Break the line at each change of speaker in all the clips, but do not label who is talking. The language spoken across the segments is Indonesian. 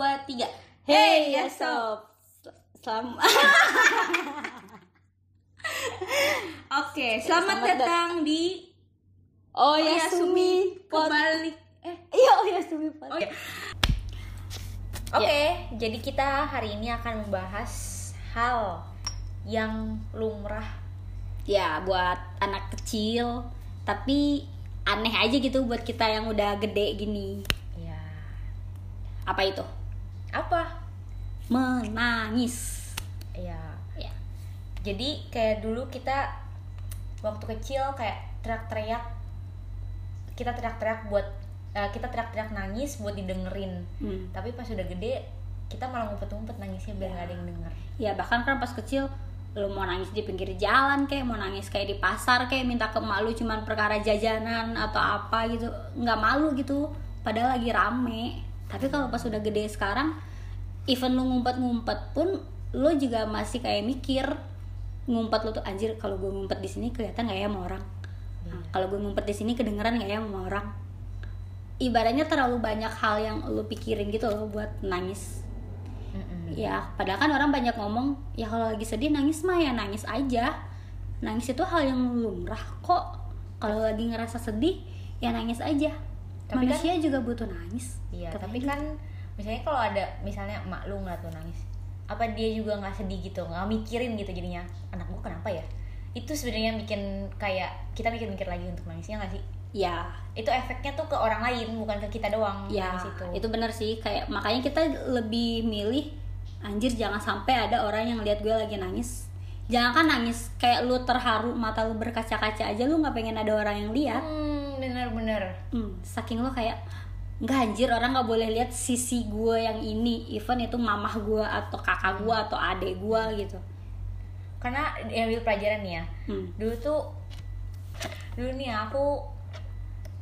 dua, tiga.
Hey ya sob. Selamat.
Oke, selamat,
Selamat
datang di
Oh ya Sumi.
Kembali. Eh,
Iya oh ya Sumi.
ya. Oke, jadi kita hari ini akan membahas hal yang lumrah.
Ya buat anak kecil tapi aneh aja gitu buat kita yang udah gede gini.
Ya,
Apa itu?
Apa?
Menangis.
Ya,
Ya.
jadi kayak dulu kita waktu kecil kayak teriak-teriak kita teriak-teriak buat eh, kita teriak-teriak nangis buat didengerin
Hmm.
tapi pas udah gede kita malah ngumpet-ngumpet nangisnya biar nggak ada yang denger
Ya bahkan kan pas kecil lu mau nangis di pinggir jalan kayak mau nangis kayak di pasar kayak minta ke emak lu cuman perkara jajanan atau apa gitu nggak malu gitu padahal lagi rame tapi kalau pas udah gede sekarang even lu ngumpet-ngumpet pun lu juga masih kayak mikir ngumpet lu tuh anjir kalau gue ngumpet di sini kelihatan nggak ya sama orang Nah, kalau gue ngumpet di sini kedengeran nggak ya sama orang ibaratnya terlalu banyak hal yang lu pikirin gitu loh buat nangis
Mm-mm.
Ya, padahal kan orang banyak ngomong, ya kalau lagi sedih nangis mah ya nangis aja. Nangis itu hal yang lumrah kok. Kalau lagi ngerasa sedih, ya nangis aja.
Tapi
Manusia juga butuh nangis.
iya tapi
gitu.
kan misalnya kalau ada misalnya emak lu ngeliat lu nangis apa dia juga nggak sedih gitu nggak mikirin gitu jadinya anak gua kenapa ya itu sebenarnya bikin kayak kita mikir-mikir lagi untuk nangisnya nggak sih
ya,
itu efeknya tuh ke orang lain bukan ke kita doang
ya
itu
itu bener sih. Kayak makanya kita lebih milih anjir jangan sampai ada orang yang lihat gue lagi nangis. Jangan kan nangis kayak lu terharu mata lu berkaca-kaca aja lu nggak pengen ada orang yang lihat.
hmm bener-bener
Hmm, saking lo kayak nggak anjir orang nggak boleh lihat sisi gue yang ini. Even itu mamah gue atau kakak gue atau adek gue gitu.
Karena ambil pelajaran nih ya.
Hmm.
dulu tuh dulu nih aku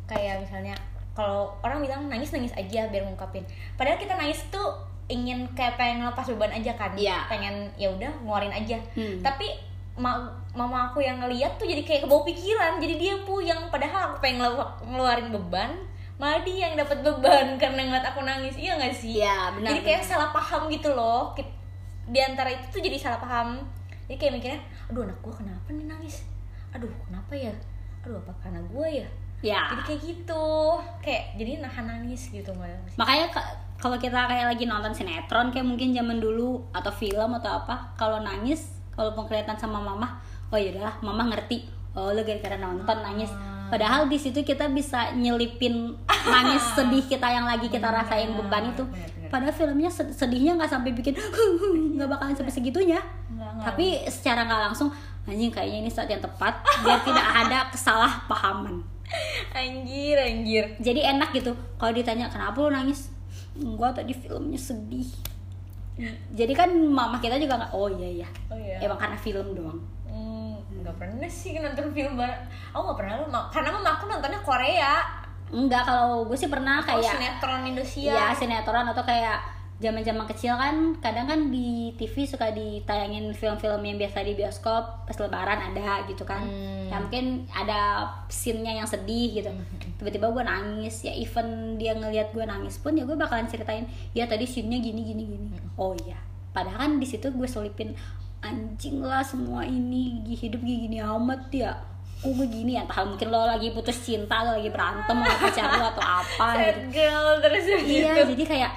kayak misalnya kalau orang bilang nangis nangis aja biar ngungkapin. Padahal kita nangis tuh ingin kayak pengen ngelepas beban aja kan.
Iya.
pengen ya udah ngeluarin aja.
Hmm.
tapi ma- mama aku yang ngeliat tuh jadi kayak kebawa pikiran. Jadi dia pu yang padahal aku pengen ngelu- ngeluarin beban malah dia yang dapat beban karena ngeliat aku nangis. Iya gak sih?
Iya, benar,
jadi kayak
benar.
salah paham gitu loh. Di antara itu tuh jadi salah paham. Jadi kayak mikirnya aduh anak gue kenapa nih nangis? Aduh kenapa ya? Aduh apa karena gue ya?
Ya.
Jadi kayak gitu. Kayak jadi nahan nangis gitu malah
makanya ka- kalau kita kayak lagi nonton sinetron kayak mungkin zaman dulu atau film atau apa kalau nangis kalau kelihatan sama mama oh ya udahlah mama ngerti. Oh lu gara-gara nonton nangis padahal di situ kita bisa nyelipin nangis sedih kita yang lagi kita rasain beban itu. padahal filmnya sed- sedihnya nggak sampai bikin nggak bakalan sampai segitunya. Tapi secara nggak langsung anjing kayaknya ini saat yang tepat biar tidak ada kesalahpahaman.
Anjir anjir.
Jadi enak gitu. Kalau ditanya kenapa lu nangis? Gua tadi filmnya sedih. Jadi kan mama kita juga nggak oh iya iya.
Oh iya.
Emang karena film doang
nggak pernah sih nonton film bareng aku nggak pernah karena mama aku nontonnya Korea.
Enggak kalau gue sih pernah
kayak
kayak
sinetron Indonesia.
Ya sinetron atau kayak zaman zaman kecil kan kadang kan di TV suka ditayangin film-film yang biasa di bioskop pas lebaran ada gitu kan.
Hmm.
ya mungkin ada scene-nya yang sedih gitu. Tiba-tiba gue nangis ya even dia ngelihat gue nangis pun ya gue bakalan ceritain ya tadi scene-nya gini gini gini. Oh iya. Padahal kan di situ gue selipin anjing lah semua ini hidup gini amat ya. Kok gue gini ya? Entah mungkin lo lagi putus cinta lo lagi berantem sama pacar lo atau apa gitu.
girl terus
iya
gitu
jadi kayak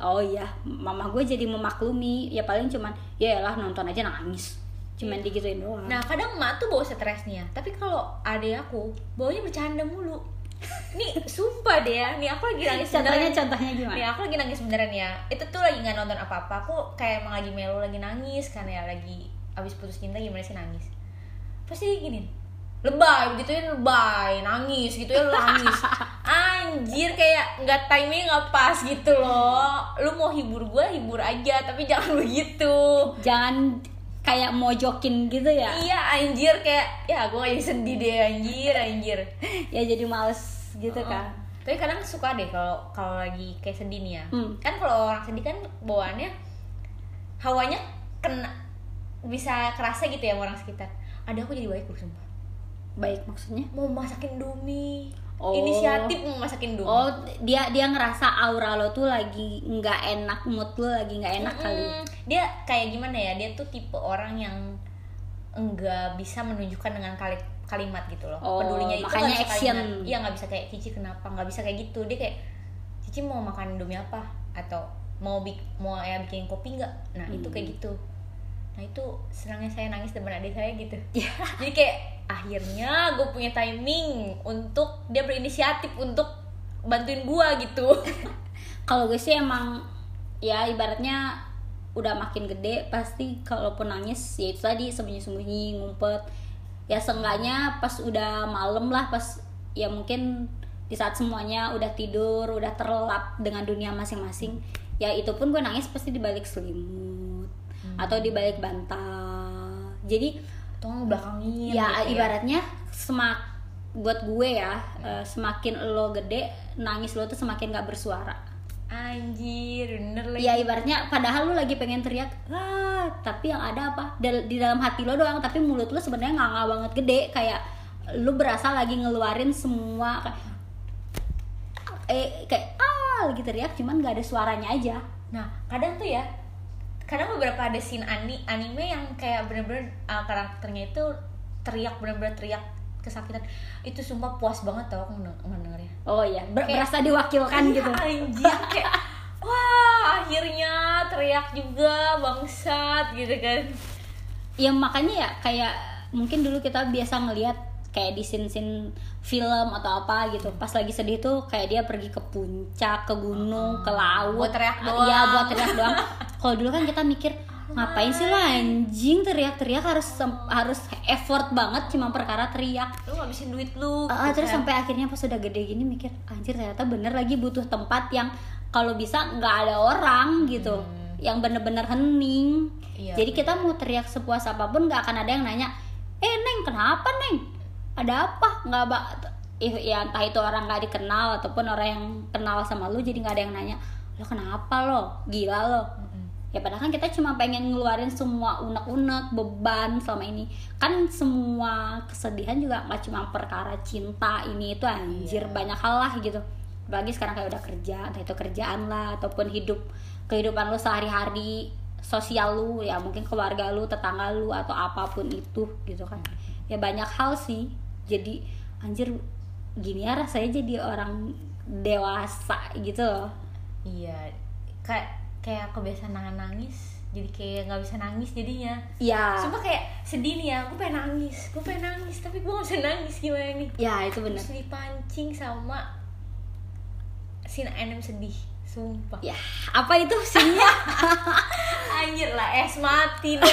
oh iya mama gue jadi memaklumi. Ya paling cuman ya lah nonton aja nangis. Cuman digituin doang.
Nah kadang emak tuh bawa stresnya. Tapi kalau adek aku Bawanya bercanda mulu Nih sumpah deh ya. Nih aku lagi nangis
contohnya
beneran.
contohnya gimana?
Nih aku lagi nangis beneran ya. Itu tuh lagi gak nonton apa-apa. Aku kayak emang lagi melo lagi nangis Kan ya. Lagi Abis putus cinta gimana sih nangis? Pasti gini Lebay begitu ya lebay Nangis gitu ya lu nangis. Anjir kayak nggak timing nggak pas gitu loh. Lu mau hibur gue hibur aja Tapi jangan begitu.
Jangan kayak mojokin gitu ya
Iya anjir kayak ya gue lagi sedih deh anjir anjir.
ya jadi males gitu kan
Tapi kadang suka deh kalau kalau lagi kayak sedih nih ya.
Hmm.
Kan kalau orang sedih kan bawaannya hawanya kena bisa kerasa gitu ya sama orang sekitar. Ada aku jadi baik loh sumpah.
baik maksudnya
mau masakin Indomie
Oh.
inisiatif mau masakin Indomie
oh dia dia ngerasa aura lo tuh lagi nggak enak mood lo lagi nggak enak kali.
Mm, dia kayak gimana ya dia tuh tipe orang yang enggak bisa menunjukkan dengan kali- kalimat gitu loh.
Oh,
pedulinya itu
makanya
bisa
action.
iya nggak bisa kayak Cici kenapa? Nggak bisa kayak gitu. Dia kayak Cici mau makan Indomie apa? Atau mau bik mau ya bikin kopi nggak? Nah itu
Hmm.
kayak gitu. Nah itu senangnya saya nangis depan adik saya gitu.
Iya.
jadi kayak akhirnya gue punya timing untuk dia berinisiatif untuk bantuin gua gitu.
Kalau gue sih emang ya ibaratnya udah makin gede pasti kalaupun nangis ya itu tadi sembunyi-sembunyi ngumpet. Ya seenggaknya pas udah malam lah pas ya mungkin di saat semuanya udah tidur udah terlelap dengan dunia masing-masing ya itu pun gue nangis pasti di balik selimut atau di balik bantal. Jadi
tolong belakangin
ya
gitu
ibaratnya semak buat gue ya eh, semakin lo gede nangis lo tuh semakin gak bersuara.
Anjir bener lagi.
Ya ibaratnya padahal lu lagi pengen teriak ah tapi yang ada apa? Di dalam hati lo doang tapi mulut lu sebenarnya nganga banget gede kayak lu berasa lagi ngeluarin semua kayak eh kayak ah lagi teriak cuman gak ada suaranya aja.
Nah, kadang tuh ya, kadang beberapa ada scene ani, anime yang kayak bener-bener uh, karakternya itu teriak bener-bener teriak kesakitan. Itu sumpah puas banget tau aku mendeng- mendengarnya.
oh iya ber-
Kayak-
berasa diwakilkan
Iya,
gitu
Anjir kayak wah akhirnya teriak juga bangsat gitu kan.
ya makanya ya kayak mungkin dulu kita biasa ngelihat kayak di scene-scene film atau apa gitu. Pas lagi sedih tuh kayak dia pergi ke puncak ke gunung ke laut.
Buat teriak
Ah,
doang.
iya buat teriak doang. Kalau dulu kan kita mikir ngapain sih lo anjing? Teriak-teriak harus harus effort banget cuma perkara teriak.
Lu ngabisin duit lu.
Ah,
gitu
terus
kan.
sampai akhirnya pas udah gede gini mikir anjir ternyata bener lagi butuh tempat yang kalau bisa nggak ada orang gitu. Yang bener-bener hening.
Iya,
jadi kita mau teriak sepuas apa pun nggak akan ada yang nanya eh neng kenapa neng ada apa? Nggak ba Ih, ya entah itu orang nggak dikenal ataupun orang yang kenal sama lu jadi nggak ada yang nanya lo kenapa lo? Gila lo.
Mm-mm.
ya padahal kan kita cuma pengen ngeluarin semua unek-unek beban selama ini. Kan semua kesedihan juga nggak cuma perkara cinta ini itu anjir
Iya.
banyak hal lah gitu. Apalagi sekarang kayak udah kerja entah itu kerjaan lah ataupun hidup kehidupan lu sehari-hari sosial lu ya mungkin keluarga lu tetangga lu atau apa pun itu gitu kan. Ya banyak hal sih jadi anjir gini ya rasanya jadi orang dewasa gitu loh
Iya, kayak kayak kebiasaan nangis, jadi kayak nggak bisa nangis jadinya.
ya
Sumpah kayak sedih nih ya, gue pengen nangis, gue pengen nangis, tapi gue gak bisa nangis gimana nih?
ya itu bener
Terus dipancing sama scene anime sedih, sumpah.
ya apa itu sihnya
Anjir lah, es mati dah.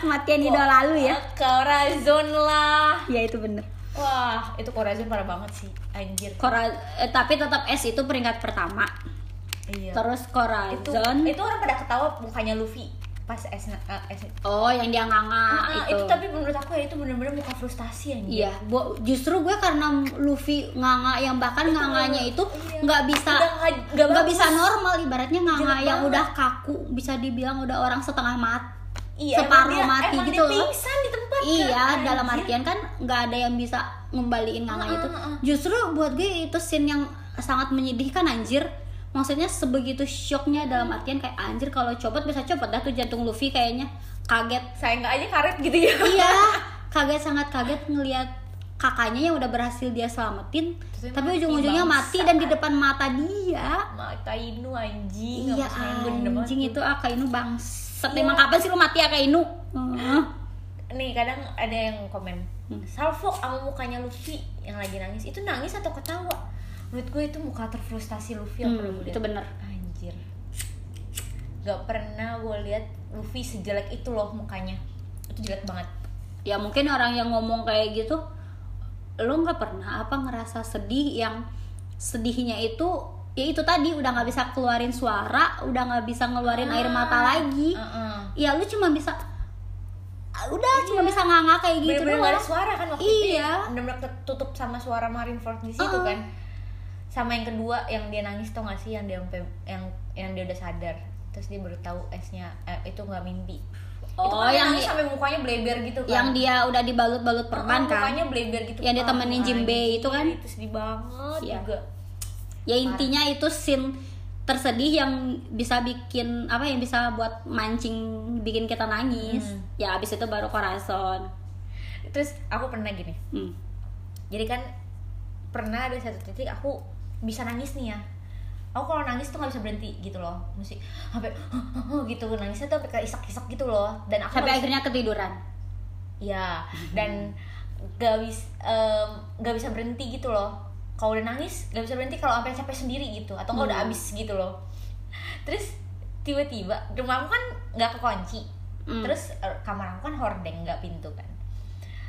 kematian idola lu ya
Corazon lah.
ya itu bener
Wah, itu Corazon parah banget sih, anjir.
Cora eh, tapi tetap S itu peringkat pertama
Iya.
terus
itu
Corazon
itu orang pada ketawa mukanya Luffy pas es, eh, es
oh yang dia nganga
Ah,
itu,
itu tapi menurut aku ya itu bener-bener muka frustasi anjir.
iya bu- justru gue karena Luffy nganga yang bahkan
Itu
nganganya itu
iya.
nggak bisa
Udah nggak-
bisa normal ibaratnya nganga yang
banget.
udah kaku bisa dibilang udah orang setengah mati
Iya,
separuh
dia-
mati gitu loh.
di tempat
Iya,
kan,
dalam artian kan nggak ada yang bisa ngembaliin nganga
Ah,
itu.
ah, ah.
Justru buat gue itu scene yang sangat menyedihkan anjir. Maksudnya sebegitu shocknya dalam artian kayak anjir kalau copot bisa copot dah tuh jantung Luffy kayaknya kaget.
saya nggak aja karet gitu ya
iya, kaget sangat kaget ngelihat kakaknya yang udah berhasil dia selamatin,
Terus dia
tapi ujung-ujungnya mati dan di depan mata dia.
mata Inu anjing
Iya
apa sih, yang bener banget
anjing
tuh.
itu Akainu bangsat.
Iya.
Emang kapan sih lu mati Akainu? Heeh.
nih kadang ada yang komen
Hmm.
Salvo sama mukanya Luffy yang lagi nangis itu nangis atau ketawa menurut gue itu muka terfrustasi Luffy yang
Hmm,
pernah gue
itu bener.
anjir gak pernah gue lihat Luffy sejelek itu loh mukanya itu jelek banget
ya mungkin orang yang ngomong kayak gitu lo nggak pernah apa ngerasa sedih yang sedihnya itu ya itu tadi udah nggak bisa keluarin suara udah nggak bisa ngeluarin air mata lagi
Heeh.
ya lu cuma bisa ah, udah cuma bisa nganga kayak gitu
bener-bener gak ada
doang
suara kan waktu itu
Iya.
ya bener-bener ketutup sama suara Marineford di situ
Uh-uh.
kan sama yang kedua yang dia nangis tau gak sih yang dia yang yang dia udah sadar terus dia baru tahu esnya eh, itu nggak mimpi itu
Oh,
kan
yang
nangis
di-
sampai mukanya bleber gitu kan
yang dia udah dibalut-balut perban
Oh,
kan
mukanya bleber gitu
Yang dia
kan.
temenin Jimbe
Anjir,
itu kan?
itu sedih banget
Iya.
juga
ya intinya itu scene tersedih yang bisa bikin apa yang bisa buat mancing bikin kita nangis
Hmm.
ya abis itu baru corazon
terus aku pernah gini
hmm.
jadi kan pernah ada satu titik aku bisa nangis nih ya. Aku kalau nangis tuh nggak bisa berhenti gitu loh. Musik sampai gitu. Nangisnya tuh sampai kayak isak-isak gitu loh. Dan aku
sampai
nggak bisa-
akhirnya ketiduran.
Ya dan gak bisa gak bisa berhenti gitu loh. Kalau udah nangis gak bisa berhenti kalau sampai capek sendiri gitu. Atau nggak udah
Hmm.
habis gitu loh. Terus tiba-tiba rumahku kan nggak kekunci.
Hmm.
terus eh, kamar aku kan hordeng nggak pintu kan.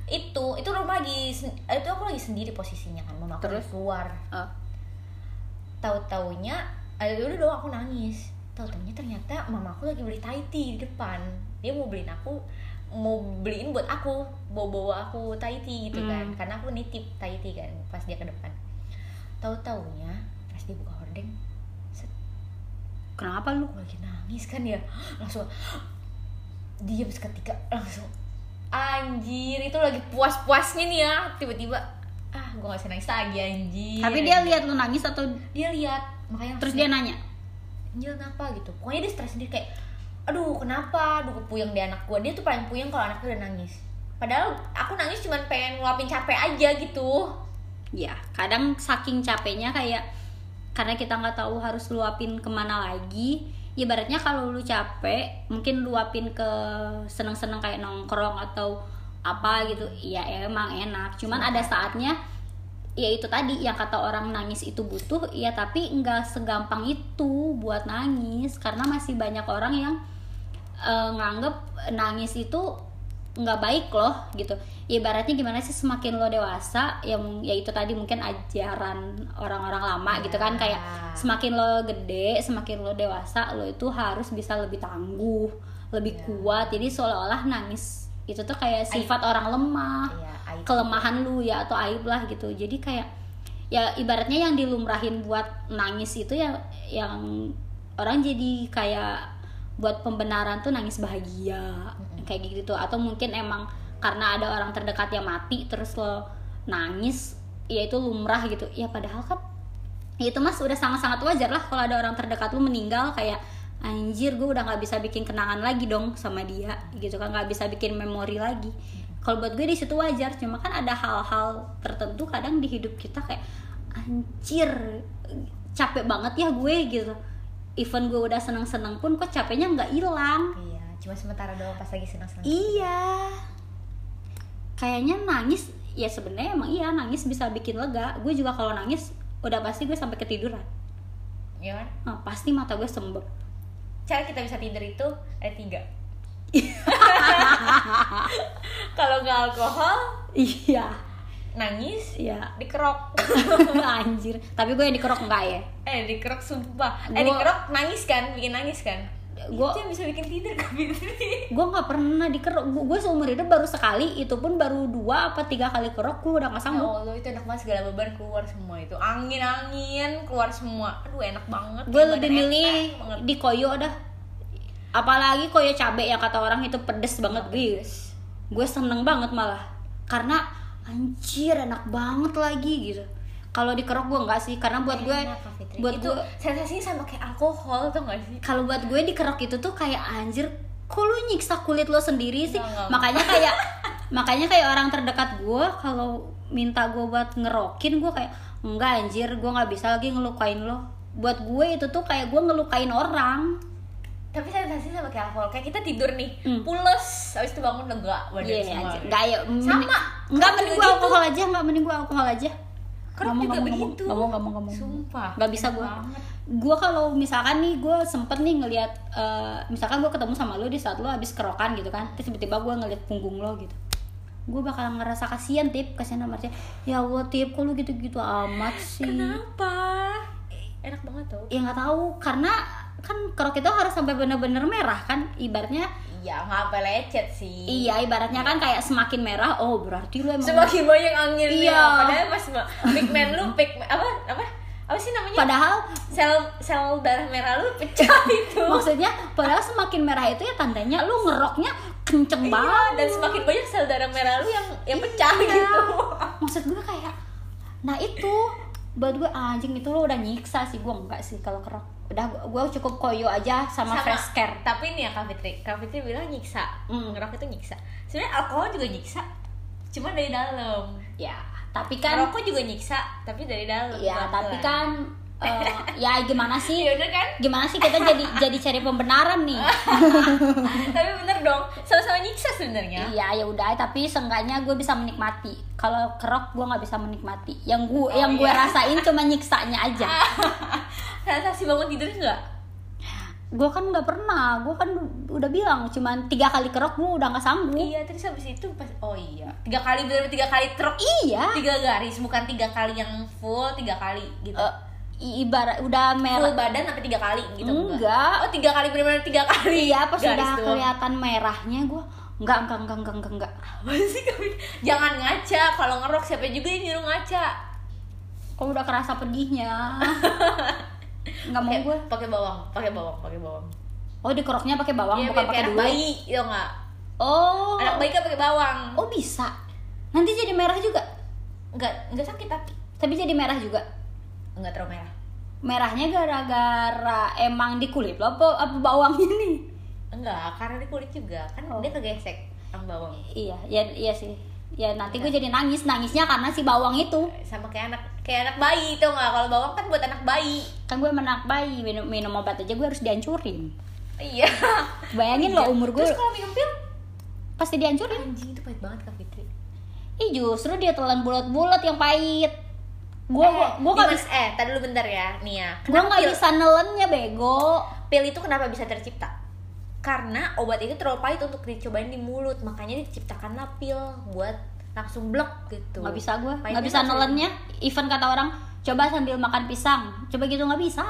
Itu itu rumah lagi itu aku lagi sendiri posisinya kan. Mama aku
Terus?
keluar.
Oh.
Tahu taunya eh, udah dong aku nangis. Tahu taunya ternyata mama aku lagi beli Thai tea di depan. Dia mau beliin aku mau beliin buat aku bawa bawa aku Thai tea gitu kan.
Hmm.
karena aku nitip Thai tea kan pas dia ke depan. Tahu taunya pas dia buka hordeng set,
kenapa lu?
Aku lagi nangis kan ya. Langsung diam seketika langsung anjir itu lagi puas puasnya nih ya. Tiba-tiba ah gue gak bisa nangis lagi anjir.
Tapi dia lihat lu nangis atau
dia lihat makanya
terus dia nanya?
Anjir kenapa? gitu. Pokoknya dia stres sendiri kayak aduh kenapa? Aduh puyeng di anak gue dia tuh paling puyeng kalau anaknya udah nangis. Padahal aku nangis cuman pengen ngeluapin capek aja gitu.
Ya kadang saking capeknya kayak karena kita nggak tahu harus luapin ke mana lagi ibaratnya kalau lu capek mungkin luapin ke seneng-seneng kayak nongkrong atau apa gitu. Ya emang enak. Cuman ada saatnya ya itu tadi yang kata orang nangis itu butuh ya tapi nggak segampang itu buat nangis. Karena masih banyak orang yang eh, nganggep nangis itu nggak baik loh gitu. Ibaratnya gimana sih semakin lo dewasa yang ya itu tadi mungkin ajaran orang-orang lama gitu kan kayak semakin lo gede semakin lo dewasa lo itu harus bisa lebih tangguh lebih
Ya.
kuat. Jadi seolah-olah nangis itu tuh kayak sifat orang lemah
Iya, aib.
kelemahan lu ya atau aib lah gitu. Jadi kayak ya ibaratnya yang dilumrahin buat nangis itu ya yang orang jadi kayak buat pembenaran tuh nangis bahagia kayak gitu. Atau mungkin emang karena ada orang terdekat yang mati terus lo nangis ya itu lumrah gitu. Ya padahal kan ya itu mas udah sangat-sangat wajar lah kalau ada orang terdekat lu meninggal kayak anjir gue udah nggak bisa bikin kenangan lagi dong sama dia gitu kan. Nggak bisa bikin memori lagi. Kalau buat gue di situ wajar cuma kan ada hal-hal tertentu kadang di hidup kita kayak anjir capek banget ya gue gitu. Even gue udah seneng-seneng pun kok capeknya nggak hilang.
Iya cuma sementara doang pas lagi senang-senang
iya. Kayaknya nangis ya sebenarnya emang iya nangis bisa bikin lega. Gue juga kalau nangis udah pasti gue sampai ketiduran.
Ya kan?
Nah, pasti mata gue sembek
cara kita bisa tidur itu ada tiga. Kalau nggak alkohol
iya.
nangis
iya.
dikerok.
Anjir. Tapi gue yang dikerok enggak ya?
Eh dikerok sumpah. Eh
Gua-
dikerok nangis kan? Bikin nangis kan
Gua-
itu yang bisa bikin tidur
gue nggak pernah dikerok. Gue, gue seumur hidup baru sekali itu pun baru dua apa tiga kali kerok gue udah nggak
Ya
sanggup.
Allah itu enak banget segala beban keluar semua itu. Angin angin keluar semua. Aduh enak banget.
Gue lebih milih di koyo dah. Apalagi koyo cabe yang kata orang itu pedes banget gue gue seneng banget malah. Karena anjir enak banget lagi gitu kalau dikerok gue enggak sih karena buat gue
Kak Fitri.
buat
itu
gue
sensasinya sama kayak alkohol tuh gak sih
kalau buat gue dikerok itu tuh kayak anjir kok lu nyiksa kulit lo sendiri sih
Enggak, enggak.
makanya kayak makanya kayak orang terdekat gue kalau minta gue buat ngerokin gue kayak enggak anjir gue nggak bisa lagi ngelukain lo buat gue itu tuh kayak gue ngelukain orang
tapi sensasinya sama kayak alkohol kayak kita tidur nih
Hmm.
pules habis itu bangun lega badan
Iya,
semua
anjir. Enggak ya.
Sama.
Gua
gitu.
alkohol aja, enggak mending gua alkohol aja.
Kerok
Ngomong,
juga
ngomong,
begitu
ngomong, ngomong, ngomong.
sumpah
Nggak bisa
banget.
Gua kalau misalkan nih gua sempet nih ngelihat eh, misalkan gua ketemu sama lu di saat lu habis kerokan gitu kan. Terus tiba-tiba gua ngeliat punggung lo gitu. Gue bakal ngerasa kasihan tip kasihan sama Marcia. Ya Allah tip kok lu gitu-gitu amat sih.
kenapa enak banget tuh
Ya nggak tahu karena kan kerok itu harus sampai bener-bener merah kan ibaratnya
iya nggak sampai lecet sih.
Iya ibaratnya kan kayak semakin merah oh berarti lu emang
semakin banyak angin
Iya.
padahal pas pigmen lu pig apa apa? Apa sih namanya?
Padahal
sel sel darah merah lu pecah itu.
Maksudnya padahal semakin merah itu ya tandanya lu ngeroknya kenceng
Iya,
banget.
dan semakin banyak sel darah merah lu yang yang pecah
Iya.
gitu.
Maksud gue kayak nah itu buat gue anjing itu lo udah nyiksa sih gue enggak sih kalau kerok udah gue cukup koyo aja sama, fresh care.
Tapi nih ya Kak Fitri. Kak Fitri bilang nyiksa.
Hmm.
ngerok itu nyiksa. Sebenarnya alkohol juga nyiksa. Cuma dari dalam.
Ya tapi kan
ngerokok juga nyiksa tapi dari dalam
ya tapi kan eh, ya gimana sih?
Bener kan?
Gimana sih kita jadi jadi cari pembenaran nih?
Tapi bener dong sama-sama nyiksa sebenarnya.
Iya ya udah tapi seenggaknya gue bisa menikmati. Kalau kerok gue nggak bisa menikmati. Yang gue yang gue
iya.
rasain cuma nyiksanya aja.
Sensasi bangun tidur enggak
gue kan nggak pernah. Gue kan udah bilang cuman tiga kali kerok gue udah nggak sanggup.
Iya terus habis itu pas oh iya. Tiga kali bener tiga kali truk.
Iya.
Tiga garis bukan tiga kali yang full tiga kali gitu.
I- ibarat udah
full
merah
badan sampai tiga kali gitu
Enggak.
oh tiga kali bener-bener tiga kali
iya pas
Garis
udah
doang.
kelihatan merahnya gue nggak enggak enggak enggak enggak enggak
Apa sih kami? Jangan ngaca. Kalau ngerok siapa juga yang nyuruh ngaca?
kok udah kerasa pedihnya nggak mau gue
Pakai bawang, pakai bawang, pakai bawang.
oh dikeroknya pakai bawang
Iya,
bukan pakai duit
bayi, ya enggak?
oh
Anak bayi kan pakai bawang.
oh bisa nanti jadi merah juga
Enggak, enggak sakit tapi
tapi jadi merah juga
enggak terlalu merah.
merahnya gara-gara emang di kulit lo apa, apa bawangnya nih
Enggak, karena di kulit juga kan
Oh.
dia kegesek sama bawang.
iya ya iya sih ya nanti gue jadi nangis nangisnya karena si bawang itu
Sama kayak anak kayak anak bayi itu enggak? Kalau bawang kan buat anak bayi.
kan gue menak bayi minum minum obat aja gue harus dihancurin
Iya.
bayangin lo umur gue
Terus kalau minum pil
pasti dihancurin
anjing itu pahit banget Kak Fitri.
ih justru dia telan bulat-bulat yang pahit gue
eh,
gue
Dimas,
bisa
eh, tadi dulu bentar ya, nih ya.
gue nggak bisa nelennya bego
pil itu kenapa bisa tercipta? Karena obat itu terlalu pahit untuk dicobain di mulut, makanya diciptakanlah pil buat langsung blek gitu.
nggak bisa gue nggak bisa nelennya even kata orang coba sambil makan pisang coba gitu nggak bisa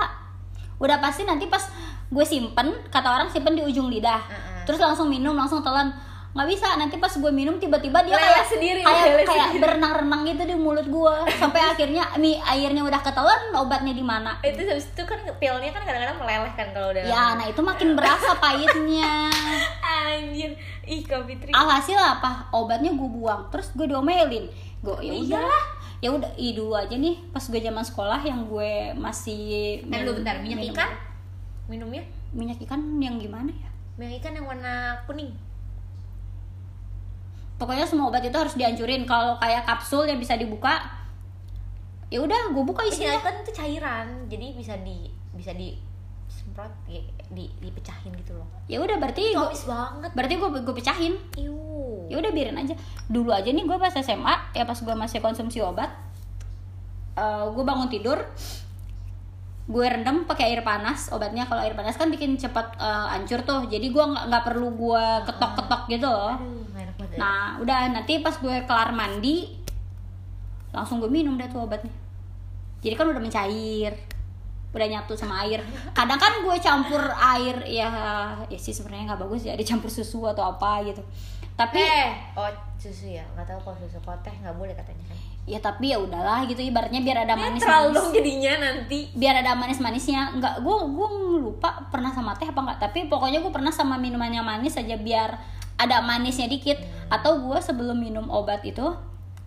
udah pasti nanti pas gue simpen kata orang simpen di ujung lidah
Heeh.
terus langsung minum langsung telan nggak bisa nanti pas gue minum tiba-tiba dia kayak
sendiri,
kayak kayak berenang-renang gitu di mulut gue sampai akhirnya mie airnya udah ketelan obatnya di mana?
Itu habis itu kan pilnya kan kadang-kadang meleleh kan kalau udah
ya nah itu makin berasa pahitnya.
Anjir. Ih, Kak Fitri.
alhasil apa? Obatnya gue buang terus gue diomelin gue ya
Iya.
udah ya udah ih dulu aja nih pas gue zaman sekolah yang gue masih
Nah, dulu bentar, minyak
minum-
ikan? minumnya?
Minyak ikan yang gimana ya?
Minyak ikan yang warna kuning.
Pokoknya semua obat itu harus dihancurin. Kalau kayak kapsul yang bisa dibuka ya udah gue buka isinya.
ikan itu cairan, jadi bisa di bisa di semprot di, di dipecahin gitu loh.
ya udah berarti gue
banget.
berarti gue gue pecahin. Ya udah biarin aja. Dulu aja nih gue pas SMA ya pas gue masih konsumsi obat gue bangun tidur gue rendam pakai air panas obatnya. Kalau air panas kan bikin cepat eh, hancur tuh. Jadi gue nggak perlu gue ketok-ketok gitu loh.
Aduh, nggak enak banget. ya.
nah udah nanti pas gue kelar mandi langsung gue minum dah tuh obatnya jadi kan udah mencair udah nyatu sama air kadang kan gue campur air ya ya sih sebenarnya nggak bagus ya dicampur susu atau apa gitu tapi
Eh, oh susu ya, nggak tahu kalau susu kok teh nggak boleh katanya kan.
ya tapi ya udahlah gitu ibaratnya biar ada manis manis
dong jadinya nanti.
biar ada manis manisnya nggak gue gue lupa pernah sama teh apa nggak tapi pokoknya gue pernah sama minuman yang manis aja biar ada manisnya dikit atau gue sebelum minum obat itu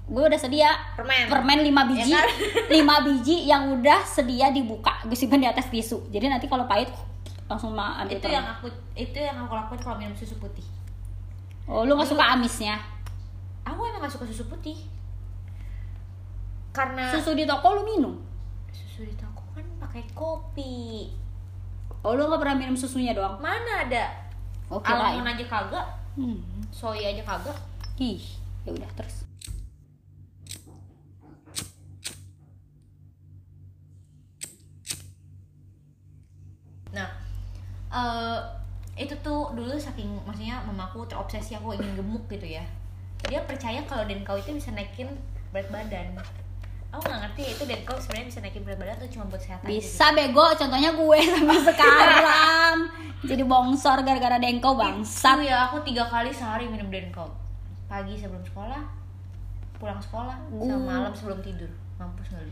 gue udah sedia
Permen.
permen 5 biji
Ya kan?
5 biji yang udah sedia dibuka gue simpan di atas tisu jadi nanti kalau pahit langsung ma- ambil
itu
permen.
yang aku itu yang aku lakuin kalau minum susu putih.
oh lu nggak suka amisnya
Aku emang gak suka susu putih. Karena
susu di toko lu minum
susu di toko kan pakai kopi.
oh lu nggak pernah minum susunya doang
Mana ada?
oke
Almond aja kagak,
hmm.
Soy aja kagak.
ih ya udah terus
Nah, eh itu tuh dulu saking maksudnya mamaku terobsesi aku ingin gemuk gitu ya. Dia percaya kalau Denkau itu bisa naikin berat badan. Aku nggak ngerti itu Denkau sebenarnya bisa naikin berat badan atau cuma buat kesehatan aja gitu.
bisa bego contohnya gue sampai sekarang jadi bongsor gara-gara dengkau bangsat
Itu ya aku tiga kali sehari minum Denkau. Pagi sebelum sekolah, pulang sekolah, sama
Uh.
malam sebelum tidur. Mampus lu?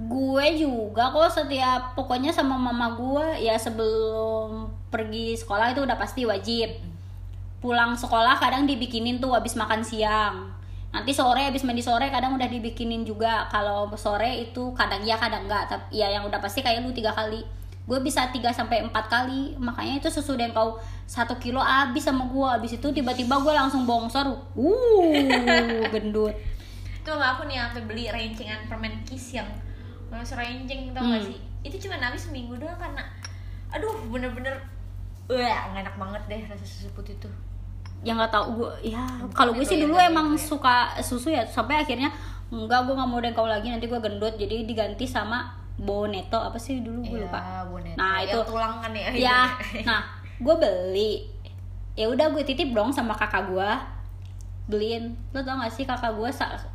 gue juga kok setiap pokoknya sama mama gue ya sebelum pergi sekolah itu udah pasti wajib pulang sekolah kadang dibikinin tuh habis makan siang nanti sore habis mandi sore kadang udah dibikinin juga. Kalau sore itu kadang iya kadang enggak. Tapi ya yang udah pasti kayak lu tiga kali. Gue bisa 3 sampai empat kali. Makanya itu susu dan kau satu kilo habis sama gue habis itu tiba-tiba gue langsung bongsor. Uh gendut.
Tuh aku nih sampai beli rencengan permen kiss yang masuk renceng tau gak
Hmm.
sih? Itu cuma habis seminggu doang karena aduh bener-bener Wah, nggak enak banget deh rasa susu putih tuh.
Yang nggak tahu gue ya kalau gue sih
ya,
dulu
ya,
emang
ya.
suka susu ya sampai akhirnya enggak gue nggak mau dengkau lagi nanti gue gendut jadi diganti sama boneto apa sih dulu gue lupa
Iya, Boneto.
Nah,
Yang
itu-
tulang kan ya.
ya nah gue beli ya udah gue titip dong sama kakak gue beliin lo tau gak sih kakak gue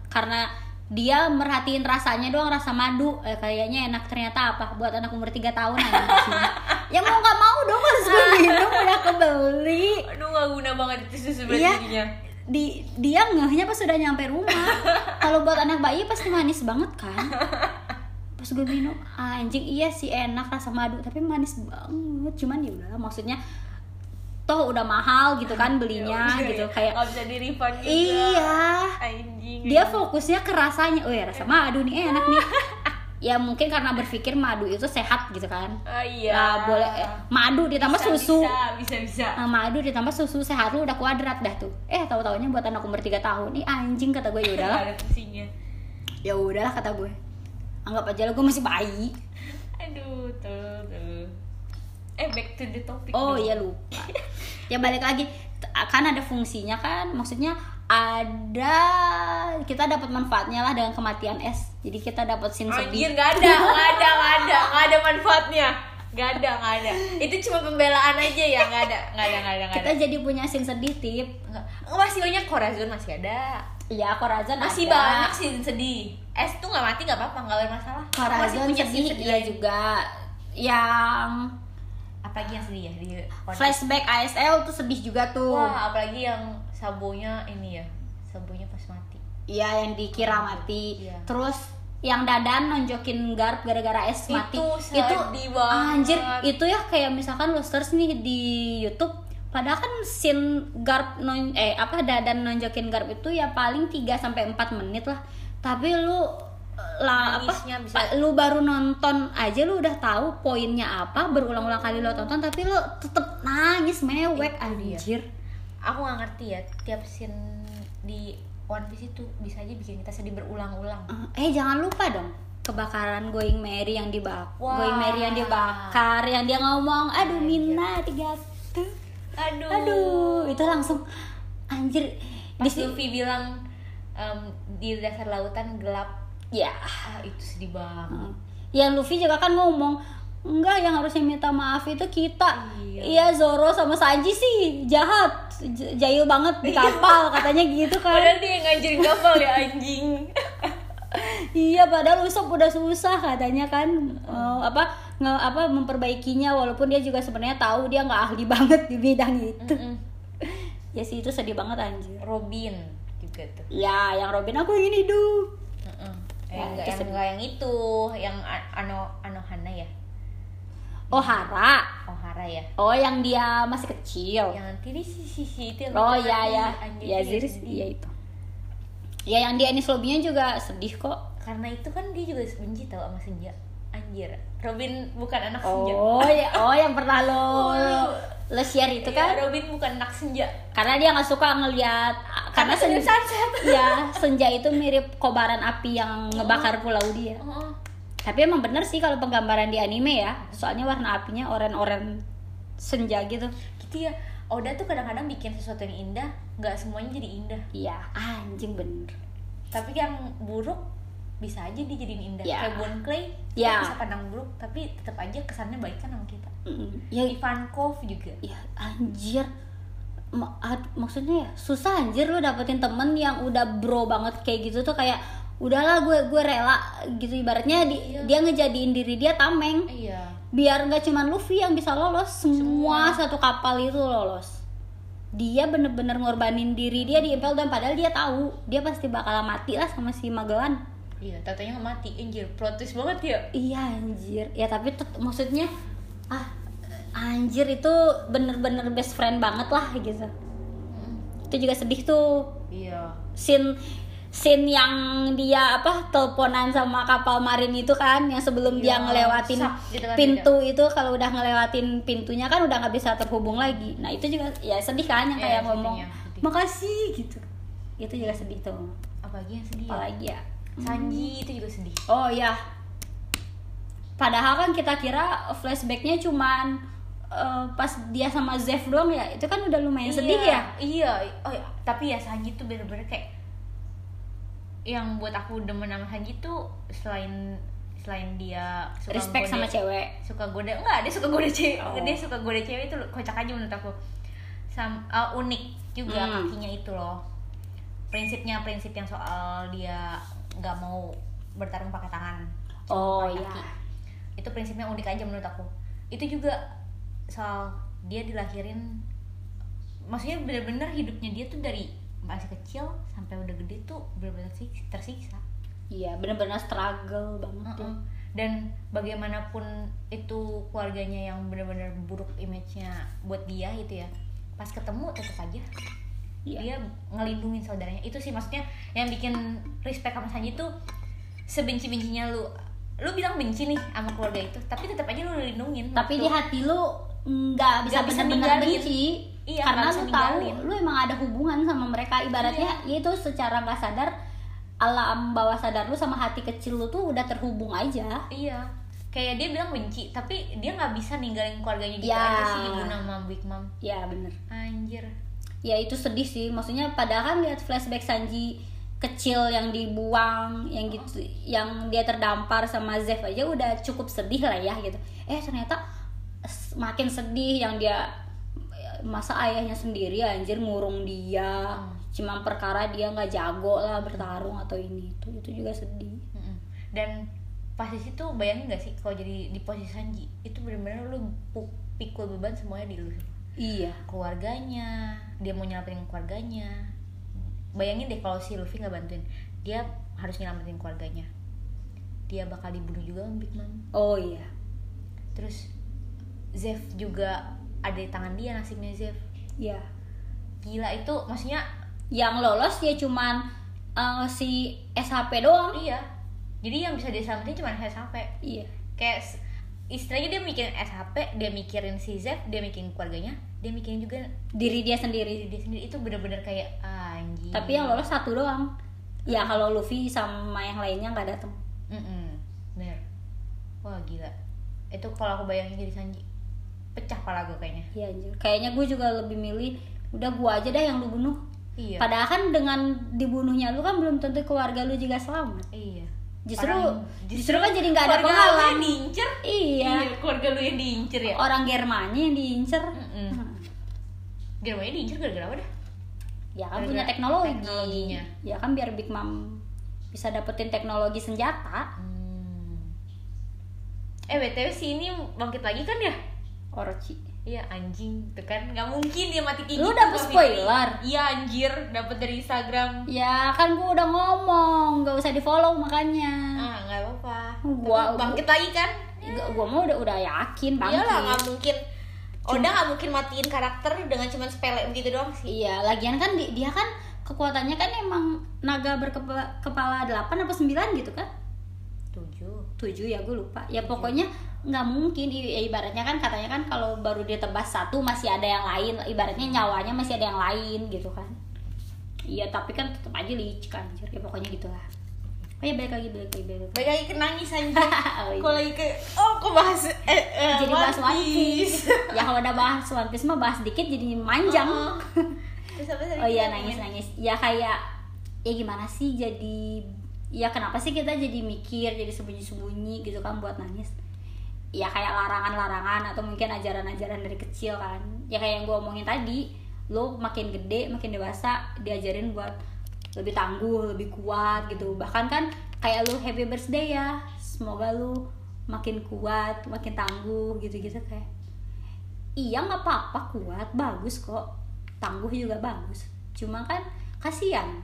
karena dia merhatiin rasanya doang rasa madu eh, kayaknya enak ternyata apa buat anak umur 3 tahun. ya mau nggak mau dong harus gue minum udah kebeli
Aduh nggak guna banget itu susu
Iya.
jadinya.
di dia ngehnya pas sudah nyampe rumah kalau buat anak bayi pasti manis banget kan pas gue minum anjing iya sih enak rasa madu tapi manis banget cuman ya udahlah maksudnya toh udah mahal gitu kan belinya
Ya udah,
gitu
ya.
kayak
nggak bisa di refund juga.
iya
Anjing.
dia fokusnya ke rasanya oh ya rasa madu nih enak nih ya mungkin karena berpikir madu itu sehat gitu kan
Ah, iya.
Lah, boleh eh, madu ditambah
Bisa,
susu
Bisa, bisa, bisa.
Nah, madu ditambah susu sehat lu udah kuadrat dah tuh. Eh, tahu taunya buat anak umur 3 tahun. Ih anjing kata gue ya udahlah. Ya udahlah kata gue. Anggap aja lah gue masih bayi.
Aduh, tuh, tuh. Eh, back to the topic.
Oh
dong.
iya lupa. ya balik lagi kan ada fungsinya kan. Maksudnya ada kita dapat manfaatnya lah dengan kematian es. Jadi kita dapat sin
Anjir,
sedih.
nggak ada, nggak ada, nggak ada, nggak ada manfaatnya. Nggak ada, nggak ada. Itu cuma pembelaan aja ya, nggak ada, nggak ada, nggak ada,
Kita
ada.
jadi punya sin sedih tip.
Masih banyak Corazon masih ada.
Iya, Corazon
Masih
ada.
banyak sih yang sedih. Es tuh nggak mati nggak apa-apa, nggak bermasalah.
Corazon
punya
sedih,
sedih
iya juga. Yang
Apalagi yang sedih ya di
flashback ASL tuh sedih juga tuh.
Wah, apalagi yang sabonya ini ya, sabonya pas mati.
Iya yang dikira mati.
Iya.
Terus yang dadan nonjokin garp gara-gara es mati.
Itu banget.
anjir, itu ya kayak misalkan lo search nih di YouTube Padahal kan scene garp non eh apa dadan nonjokin garp itu ya paling 3 sampai 4 menit lah. Tapi lu lah apa
bisa-
lu baru nonton aja lu udah tahu poinnya apa berulang-ulang kali lo tonton tapi lu tetep nangis mewek
Itu
anjir.
Aku nggak ngerti ya, tiap scene di One Piece itu bisa aja bikin kita sedih berulang-ulang.
Eh jangan lupa dong kebakaran Going Merry yang dibakar,
Wah.
Going Merry yang dibakar, yang dia ngomong, aduh Mina tiga tuh,
Aduh.
aduh itu langsung anjir
Pas
di
Luffy bilang em, di dasar lautan gelap,
ya,
ah itu sedih banget.
yang Luffy juga kan ngomong enggak yang harusnya minta maaf itu kita
Iya.
iya Zoro sama Sanji sih jahat J- jahil banget di kapal katanya gitu kan
Padahal dia yang nganjurin kapal ya anjing.
Iya, padahal Usop udah susah katanya kan eh, apa nge, apa memperbaikinya walaupun dia juga sebenarnya tahu dia nggak ahli banget di bidang itu.
Mm-mm.
Ya sih itu sedih banget anjir.
Robin juga tuh.
Ya, yang Robin aku ingin hidup.
Mm-mm. Eh,
Ya,
enggak, yang, enggak yang itu, yang Ano Anohana ya.
Oh, Hara.
Ohara ya.
Oh, yang dia masih kecil.
Yang tiri si si si itu
Oh iya ya. Ya
itu
Ziris iya itu. Ya yang dia Anis Lobbynya juga sedih kok.
Karena itu kan dia juga benci tau sama Senja. Anjir. Robin bukan anak Senja.
Oh ya, oh yang pernah lo
Oh,
lo, lo share itu
Iya,
kan?
Robin bukan anak Senja.
Karena dia nggak suka ngelihat karena
Karena
senja,
sunset.
ya senja itu mirip kobaran api yang ngebakar pulau dia.
Oh,
Tapi emang bener sih kalau penggambaran di anime ya, soalnya warna apinya oren-oren senja gitu.
gitu ya. Oda tuh kadang-kadang bikin sesuatu yang indah, nggak semuanya jadi indah.
Iya, anjing bener.
Tapi yang buruk bisa aja dijadiin indah.
Ya.
Kayak Bon Clay, kita
Ya.
bisa pandang buruk, tapi tetap aja kesannya baik kan sama kita.
Mm, Ya,
Ivankov juga.
ya anjir. Ma- ad- maksudnya ya susah anjir lu dapetin temen yang udah bro banget kayak gitu tuh kayak udahlah gue gue rela gitu. Ibaratnya di-
Iya.
dia ngejadiin diri dia tameng.
Iya.
biar nggak cuman Luffy yang bisa lolos. Semua, satu kapal itu lolos. Dia bener-bener ngorbanin diri dia di Impel dan padahal dia tahu. Dia pasti bakal mati lah sama si Magellan
Iya, tatanya mati, anjir, plot twist banget ya.
iya anjir. Ya tapi maksudnya ah anjir itu bener-bener best friend banget lah gitu. Itu juga sedih tuh.
Iya.
Scene scene yang dia apa teleponan sama kapal marin itu kan yang sebelum dia
Iya,
ngelewatin
gitu kan,
pintu itu kalau udah ngelewatin pintunya kan udah nggak bisa terhubung lagi. Nah itu juga ya sedih kan yang
Iya,
kayak ngomong
ya, sedih.
makasih gitu. Itu juga sedih tuh.
Apalagi yang sedih ya?
apalagi ya?
Sanji itu juga sedih.
Oh ya padahal kan kita kira flashbacknya cuman eh, pas dia sama Zev doang ya itu kan udah lumayan sedih ya?
iya. Oh iya. tapi ya Sanji tuh bener-bener kayak yang buat aku demen sama Sanji tuh selain selain dia suka
respect sama
nggoda-
cewek.
suka goda enggak dia suka goda cewek.
Oh.
dia suka goda cewek itu kocak aja menurut aku. Sam, uh, unik juga
Hmm.
kakinya itu loh. Prinsipnya prinsip yang soal dia nggak mau bertarung pakai tangan. Cuma
oh
pakai
ya
kaki. itu prinsipnya unik aja menurut aku. Itu juga soal dia dilahirin maksudnya bener-bener hidupnya dia tuh dari masih kecil sampai udah gede tuh bener-bener sik- tersiksa.
Iya bener-bener struggle banget ya.
Mm-mm. dan bagaimanapun itu keluarganya yang benar-benar buruk image-nya buat dia gitu ya pas ketemu tetap aja.
Iya.
dia ngelindungin saudaranya. Itu sih maksudnya yang bikin respect sama Sanji tuh sebenci-bencinya lu. Lu bilang benci nih sama keluarga itu tapi tetap aja lu lindungin
tapi
waktu-
di hati lu nggak bisa benar-benar benci
Iya,
karena lu tahu lu emang ada hubungan sama mereka. Ibaratnya ya itu secara nggak sadar alam bawah sadar lu sama hati kecil lu tuh udah terhubung aja.
Iya. Kayak dia bilang benci tapi dia nggak bisa ninggalin keluarganya gitu
Ya.
aja sih ibu nama Big Mom.
Ya bener.
Anjir.
Ya itu sedih sih. Maksudnya padahal kan lihat flashback Sanji kecil yang dibuang yang gitu yang dia terdampar sama Zev aja udah cukup sedih lah ya gitu. Eh ternyata makin sedih yang dia masa ayahnya sendiri anjir ngurung dia.
Hmm.
cuma perkara dia nggak jago lah bertarung atau ini itu itu juga sedih.
Mm-mm. dan pas di situ bayangin gak sih kalau jadi di posisi Sanji itu benar-benar lu pikul beban semuanya di lu
iya.
Keluarganya dia mau nyelamatin keluarganya. Bayangin deh kalau si Luffy nggak bantuin dia harus nyelamatin keluarganya. Dia bakal dibunuh juga sama Big Mom.
Oh iya.
Terus Zev juga ada di tangan dia nasibnya Zev
iya.
Gila itu maksudnya
yang lolos ya cuman eh, si SHP doang.
Iya. Jadi yang bisa diselamatin cuma SHP
iya.
Kayak istilahnya dia mikirin SHP dia mikirin si Zev dia mikirin keluarganya dia mikirin juga
diri dia sendiri.
Diri dia sendiri. Itu bener-bener kayak ah, anjing.
Tapi yang lolos satu doang. Ya kalau Luffy sama yang lainnya nggak datang
Mm-mm, bener. Wah gila. Itu kalau aku bayangin jadi Sanji pecah pala gue kayaknya.
Iya anjir kayaknya gue juga lebih milih udah gue aja dah yang lu bunuh.
Iya.
Padahal kan dengan dibunuhnya lu kan belum tentu keluarga lu juga selamat.
Iya.
Justru
Orang-
justru kan jadi nggak ada
keluarga lu
penghalang.
yang diincer.
Iya.
Keluarga lu yang diincer ya?
Orang Germania yang diincer.
Mm-mm.
Hmm.
Germany diincer gara-gara apa dah?
Ya kan
Gara-gara
punya teknologi.
teknologinya.
ya kan biar Big Mom bisa dapetin teknologi senjata.
Hmm. eh btw si ini bangkit lagi kan ya
Orochi
Iya anjing, tuh kan nggak mungkin dia mati kayak
Lu
gitu,
dapet spoiler?
Iya anjir, dapet dari Instagram.
ya kan gue udah ngomong nggak usah di follow makanya
Ah nggak apa-apa.
Gua-
Tapi bangkit lagi kan?
gue mau udah udah yakin banget
Iyalah nggak mungkin. Oda nggak mungkin matiin karakter dengan cuma sepele begitu doang sih.
Iya, lagian kan di- dia kan kekuatannya kan emang naga berkepala kepala 8 apa 9 gitu kan?
Tujuh.
7 ya gue lupa. Ya pokoknya nggak mungkin ya, ibaratnya kan katanya kan kalau baru dia tebas satu masih ada yang lain, ibaratnya nyawanya masih ada yang lain gitu kan. Iya, tapi kan tetap aja licik anjir. Ya pokoknya gitulah. Oh ya balik lagi balik lagi balik lagi.
Baik lagi ke nangis anjir.
Oh, iya.
Kok lagi ke oh kok bahas eh, eh,
Jadi bahas One Piece. ya kalau udah bahas One Piece mah bahas dikit jadi manjang.
Oh. Tadi
Oh iya nangis nangis. Ya kayak ya gimana sih jadi ya kenapa sih kita jadi mikir jadi sembunyi-sembunyi gitu kan buat nangis. Ya kayak larangan-larangan atau mungkin ajaran-ajaran dari kecil kan. Ya kayak yang gue omongin tadi, lo makin gede, makin dewasa diajarin buat lebih tangguh, lebih kuat gitu. Bahkan kan kayak lu happy birthday ya. Semoga lu makin kuat, makin tangguh gitu-gitu kayak. Iya nggak apa-apa kuat, bagus kok. Tangguh juga bagus. Cuma kan kasihan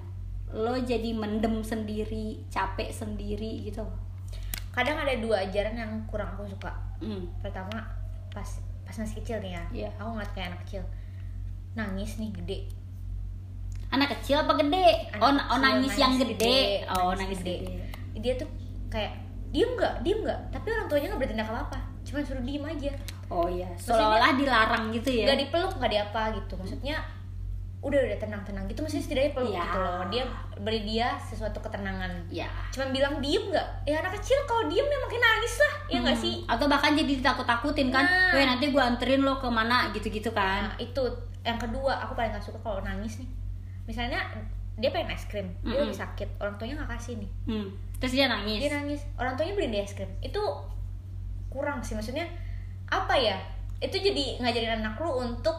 lo jadi mendem sendiri, capek sendiri gitu.
Kadang ada dua ajaran yang kurang aku suka.
Hmm.
Pertama pas pas masih kecil nih ya.
Iya.
Aku ngeliat kayak anak kecil. Nangis nih gede.
Anak kecil apa gede?
Anak
oh, oh
kecil,
nangis, yang gede, oh
nangis
nangis gede,
dia tuh kayak diem nggak? Diem nggak? Tapi orang tuanya nggak bertindak apa apa cuma suruh diem aja.
Oh iya. Seolah-olah dilarang gitu ya.
nggak dipeluk nggak diapa gitu. Maksudnya udah udah tenang tenang gitu maksudnya setidaknya peluk
Ya.
gitu loh. Dia beri dia sesuatu ketenangan.
Ya
cuman bilang diem nggak? Ya anak kecil kalau diem ya makin nangis lah. Ya nggak
Hmm.
sih?
Atau bahkan jadi ditakut-takutin kan
Nah.
Weh nanti gua anterin lo ke mana? gitu-gitu kan.
Nah, itu. Yang kedua aku paling gak suka kalau nangis nih. Misalnya dia pengen es krim dia
Mm-mm.
lagi sakit orang tuanya nggak kasih nih.
Hmm. terus dia nangis?
Dia nangis. Orang tuanya beliin dia es krim. Itu kurang sih maksudnya apa ya? Itu jadi ngajarin anak lu untuk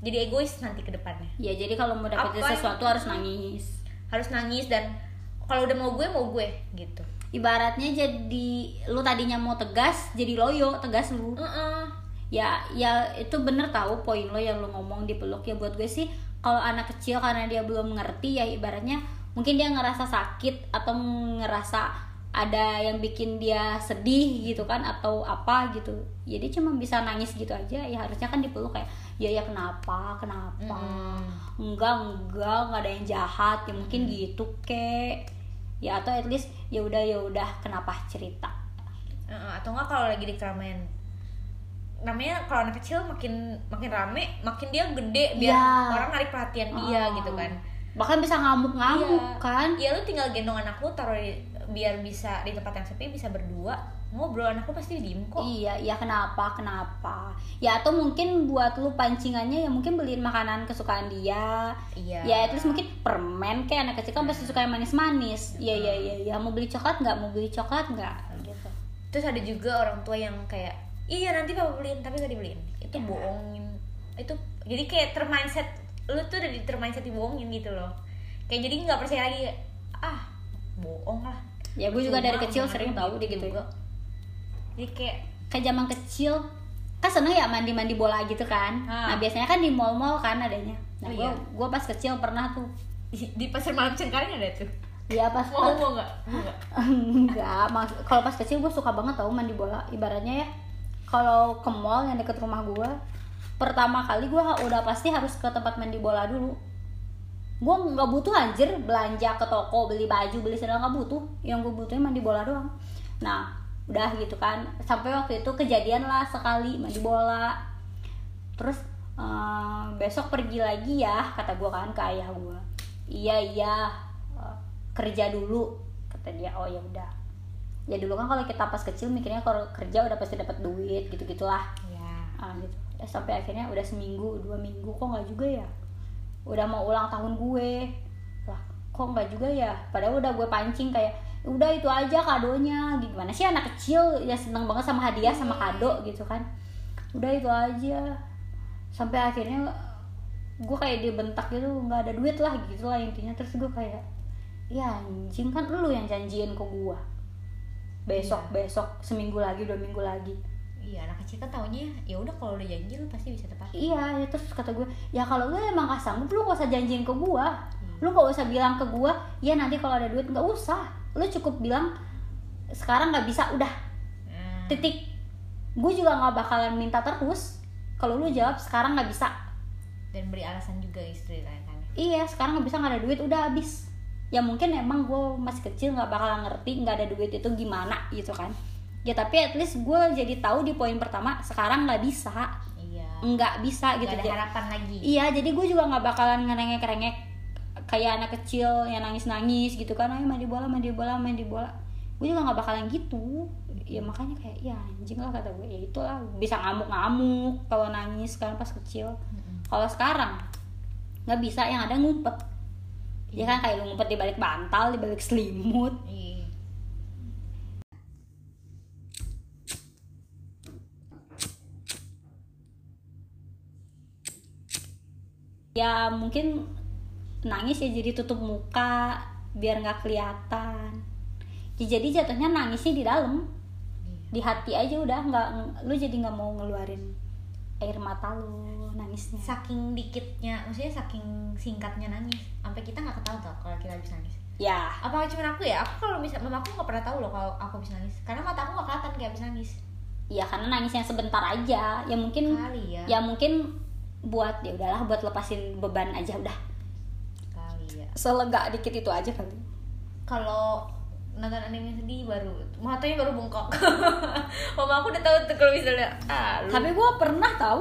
jadi egois nanti ke depannya.
Ya jadi kalau mau dapetin
Apa-
sesuatu harus nangis.
Harus nangis dan kalau udah mau gue mau gue gitu.
Ibaratnya jadi lu tadinya mau tegas jadi loyo tegas lu.
Heeh.
ya ya itu bener tahu poin lo yang lo ngomong di peluk. Ya buat gue sih kalau anak kecil karena dia belum ngerti ya ibaratnya mungkin dia ngerasa sakit atau ngerasa ada yang bikin dia sedih gitu kan atau apa gitu. Jadi cuma bisa nangis gitu aja ya harusnya kan dipeluk kayak ya ya kenapa? Kenapa?
Mm.
enggak enggak enggak ada yang jahat. Ya mungkin gitu kek. Ya atau at least ya udah ya udah kenapa cerita?
Atau enggak kalau lagi di keramaian. Namanya kalau anak kecil makin makin rame makin dia gede biar
Ya.
orang narik perhatian dia
Oh.
gitu kan.
Bahkan bisa ngamuk-ngamuk
Iya.
kan.
Ya lu tinggal gendong anak lu taruh di, biar bisa di tempat yang sepi bisa berdua ngobrol anak lu pasti diem kok
Iya, iya kenapa? Kenapa? Ya atau mungkin buat lu pancingannya ya mungkin beliin makanan kesukaan dia.
iya
Ya least mungkin permen kayak anak kecil kan pasti suka yang manis-manis. Iya, iya, iya, iya. Mau beli coklat nggak? Mau beli coklat nggak? Gitu.
terus ada juga orang tua yang kayak iya nanti papa beliin tapi gak dibeliin itu
Ya.
bohongin itu jadi kayak termindset lu tuh udah di termindset dibohongin gitu loh kayak jadi nggak percaya lagi ah bohong lah
Ya gue juga dari kecil sering tahu
gitu
gitu
juga. jadi kayak
Kayak zaman kecil kan seneng ya mandi-mandi bola gitu kan.
Ah.
Nah biasanya kan di mall-mall kan adanya. Nah
Oh,
gue
iya.
gue pas kecil pernah tuh.
di, pasar malam Cengkareng ada tuh
Iya pas
mau mau nggak
enggak kalau pas kecil gue suka banget tau mandi bola ibaratnya ya kalau ke mall yang deket rumah gue pertama kali gue udah pasti harus ke tempat mandi bola dulu gue nggak butuh anjir belanja ke toko beli baju beli sandal nggak butuh. Yang gue butuhin mandi bola doang. Nah udah gitu kan. Sampai waktu itu kejadian lah sekali mandi bola. Terus eh, besok pergi lagi ya kata gue kan ke ayah gue iya iya eh, kerja dulu kata dia. Oh ya udah. Ya dulu kan kalau kita pas kecil mikirnya kalau kerja udah pasti dapat duit gitu gitulah
ya
ah gitu. Ya, sampai akhirnya udah seminggu dua minggu kok nggak juga ya udah mau ulang tahun gue. Lah kok nggak juga ya? Padahal udah gue pancing kayak udah itu aja kadonya. Gimana sih anak kecil ya seneng banget sama hadiah sama kado gitu kan? Udah itu aja. Sampai akhirnya gue kayak dibentak gitu nggak ada duit lah gitu lah intinya. Terus gue kayak ya anjing kan lu yang janjiin ke gue besok besok seminggu lagi dua minggu lagi
iya anak kecil kan taunya ya udah kalau udah janji lu pasti bisa tepat
Iya, ya terus kata gue, ya kalau lu emang gak sanggup, lu gak usah janjiin ke gua. Lu gak usah bilang ke gua, ya nanti kalau ada duit gak usah. Lu cukup bilang sekarang gak bisa, udah
Hmm.
titik. Gue juga gak bakalan minta terus. Kalau lu jawab sekarang gak bisa,
dan beri alasan juga istri lah kan
iya sekarang gak bisa gak ada duit, udah habis. Ya mungkin emang gue masih kecil gak bakalan ngerti gak ada duit itu gimana gitu kan. Ya tapi at least gue jadi tahu di poin pertama sekarang gak bisa,
iya
nggak bisa
Gak
gitu.
ada harapan lagi
Iya, jadi gue juga nggak bakalan ngerengek-rengek kayak anak kecil yang nangis-nangis gitu kan, ayo mandi bola, mandi bola, mandi bola. Gue juga nggak bakalan gitu. Ya makanya kayak ya anjing lah kata gue, ya itulah bisa ngamuk-ngamuk kalau nangis kan pas kecil. Kalau sekarang nggak bisa, yang ada ngumpet. Ya kan kayak lu ngumpet di balik bantal, di balik selimut.
Iya.
Ya mungkin nangis ya jadi tutup muka biar nggak kelihatan. Ya, jadi jatuhnya nangisnya di dalam.
Iya.
di hati aja udah nggak lu jadi nggak mau ngeluarin air mata lu nangisnya.
Saking dikitnya maksudnya saking singkatnya nangis. Sampai kita nggak ketahui tau kalau kita habis nangis.
Ya.
Apa cuma aku ya? Aku kalau bisa mama aku nggak pernah tahu loh kalau aku habis nangis. Karena mata aku nggak kelihatan kayak habis nangis.
Ya karena nangisnya sebentar aja. Ya mungkin
kali ya,
ya mungkin buat ya udahlah buat lepasin beban aja udah.
Iya
selega dikit itu aja kali
kalau nonton anime sedih baru matanya baru bengkak mama aku udah tahu tuh kalau misalnya ah lu.
Tapi gue pernah tahu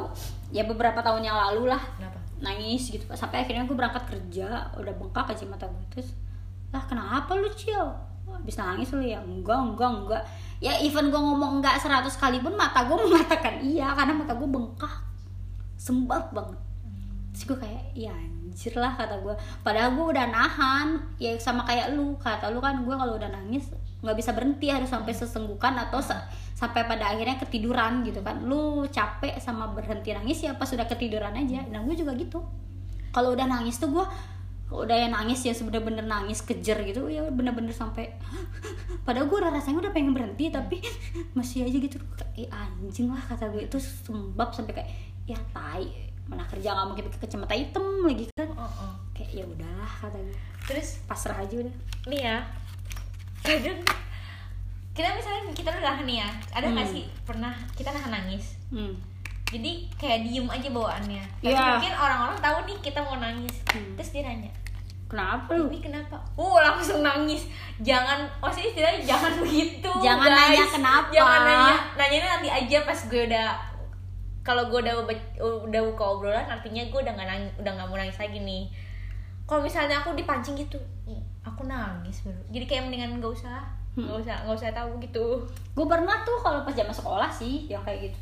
ya beberapa tahun yang lalu lah
kenapa?
nangis gitu sampai akhirnya gue berangkat kerja udah bengkak aja mata gue terus lah kenapa lu cil? Habis nangis lu ya? Enggak enggak enggak. Ya even gue ngomong enggak 100 kali pun mata gue mengatakan iya karena mata gue bengkak sembab banget. Terus gue kayak ya anjir lah kata gue padahal gue udah nahan. Ya sama kayak lu. Kata lu kan gue kalau udah nangis nggak bisa berhenti harus sampai sesenggukan atau sa- sampai pada akhirnya ketiduran gitu kan. Lu capek sama berhenti nangis ya pas udah ketiduran aja. Dan gue juga gitu. Kalau udah nangis tuh gue udah yang nangis ya bener-bener nangis kejer gitu ya bener-bener sampai padahal gue rasanya udah pengen berhenti tapi masih aja gitu. Eh anjing lah kata gue itu sembab sampai kayak ya tai mana kerja nggak mungkin pakai kacamata hitam lagi kan
oh, oh.
kayak ya udahlah kata gue
terus
pasrah aja udah
nih ya kadang kita misalnya kita udah nih ya ada nggak
Hmm.
sih pernah kita nahan nangis
hmm.
jadi kayak diem aja bawaannya tapi
Iya.
mungkin orang-orang tahu nih kita mau nangis
Hmm.
terus dia nanya
kenapa lu
ini kenapa oh langsung nangis jangan maksudnya istilahnya jangan begitu
Jangan
guys.
nanya kenapa.
jangan nanya nanya nanti aja pas gue udah kalau gue udah udah buka obrolan artinya gue udah nggak nangis udah nggak mau nangis lagi nih. Kalau misalnya aku dipancing gitu "Ih, aku nangis baru jadi kayak mendingan nggak usah
Hmm.
nggak usah nggak usah tahu gitu.
Gue pernah tuh kalau pas zaman sekolah sih yang kayak gitu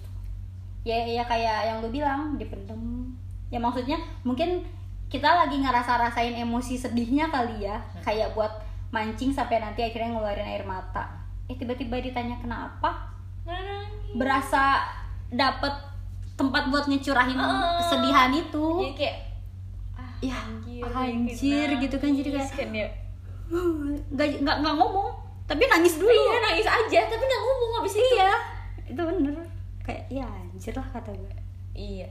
ya ya kayak yang lu bilang dipendem. Ya maksudnya mungkin kita lagi ngerasa rasain emosi sedihnya kali ya kayak buat mancing sampai nanti akhirnya ngeluarin air mata. Eh tiba-tiba ditanya kenapa?
Nangis.
Berasa dapet tempat buat ngecurahin
Oh.
kesedihan itu
jadi kayak ah,
Ya,
anjir,
anjir,
bikin
gitu kan, jadi kayak-
kan ya.
nggak nggak nggak ngomong tapi nangis dulu
iya nangis aja tapi nggak ngomong habis itu
iya itu bener kayak ya anjir lah kata gue
Iya.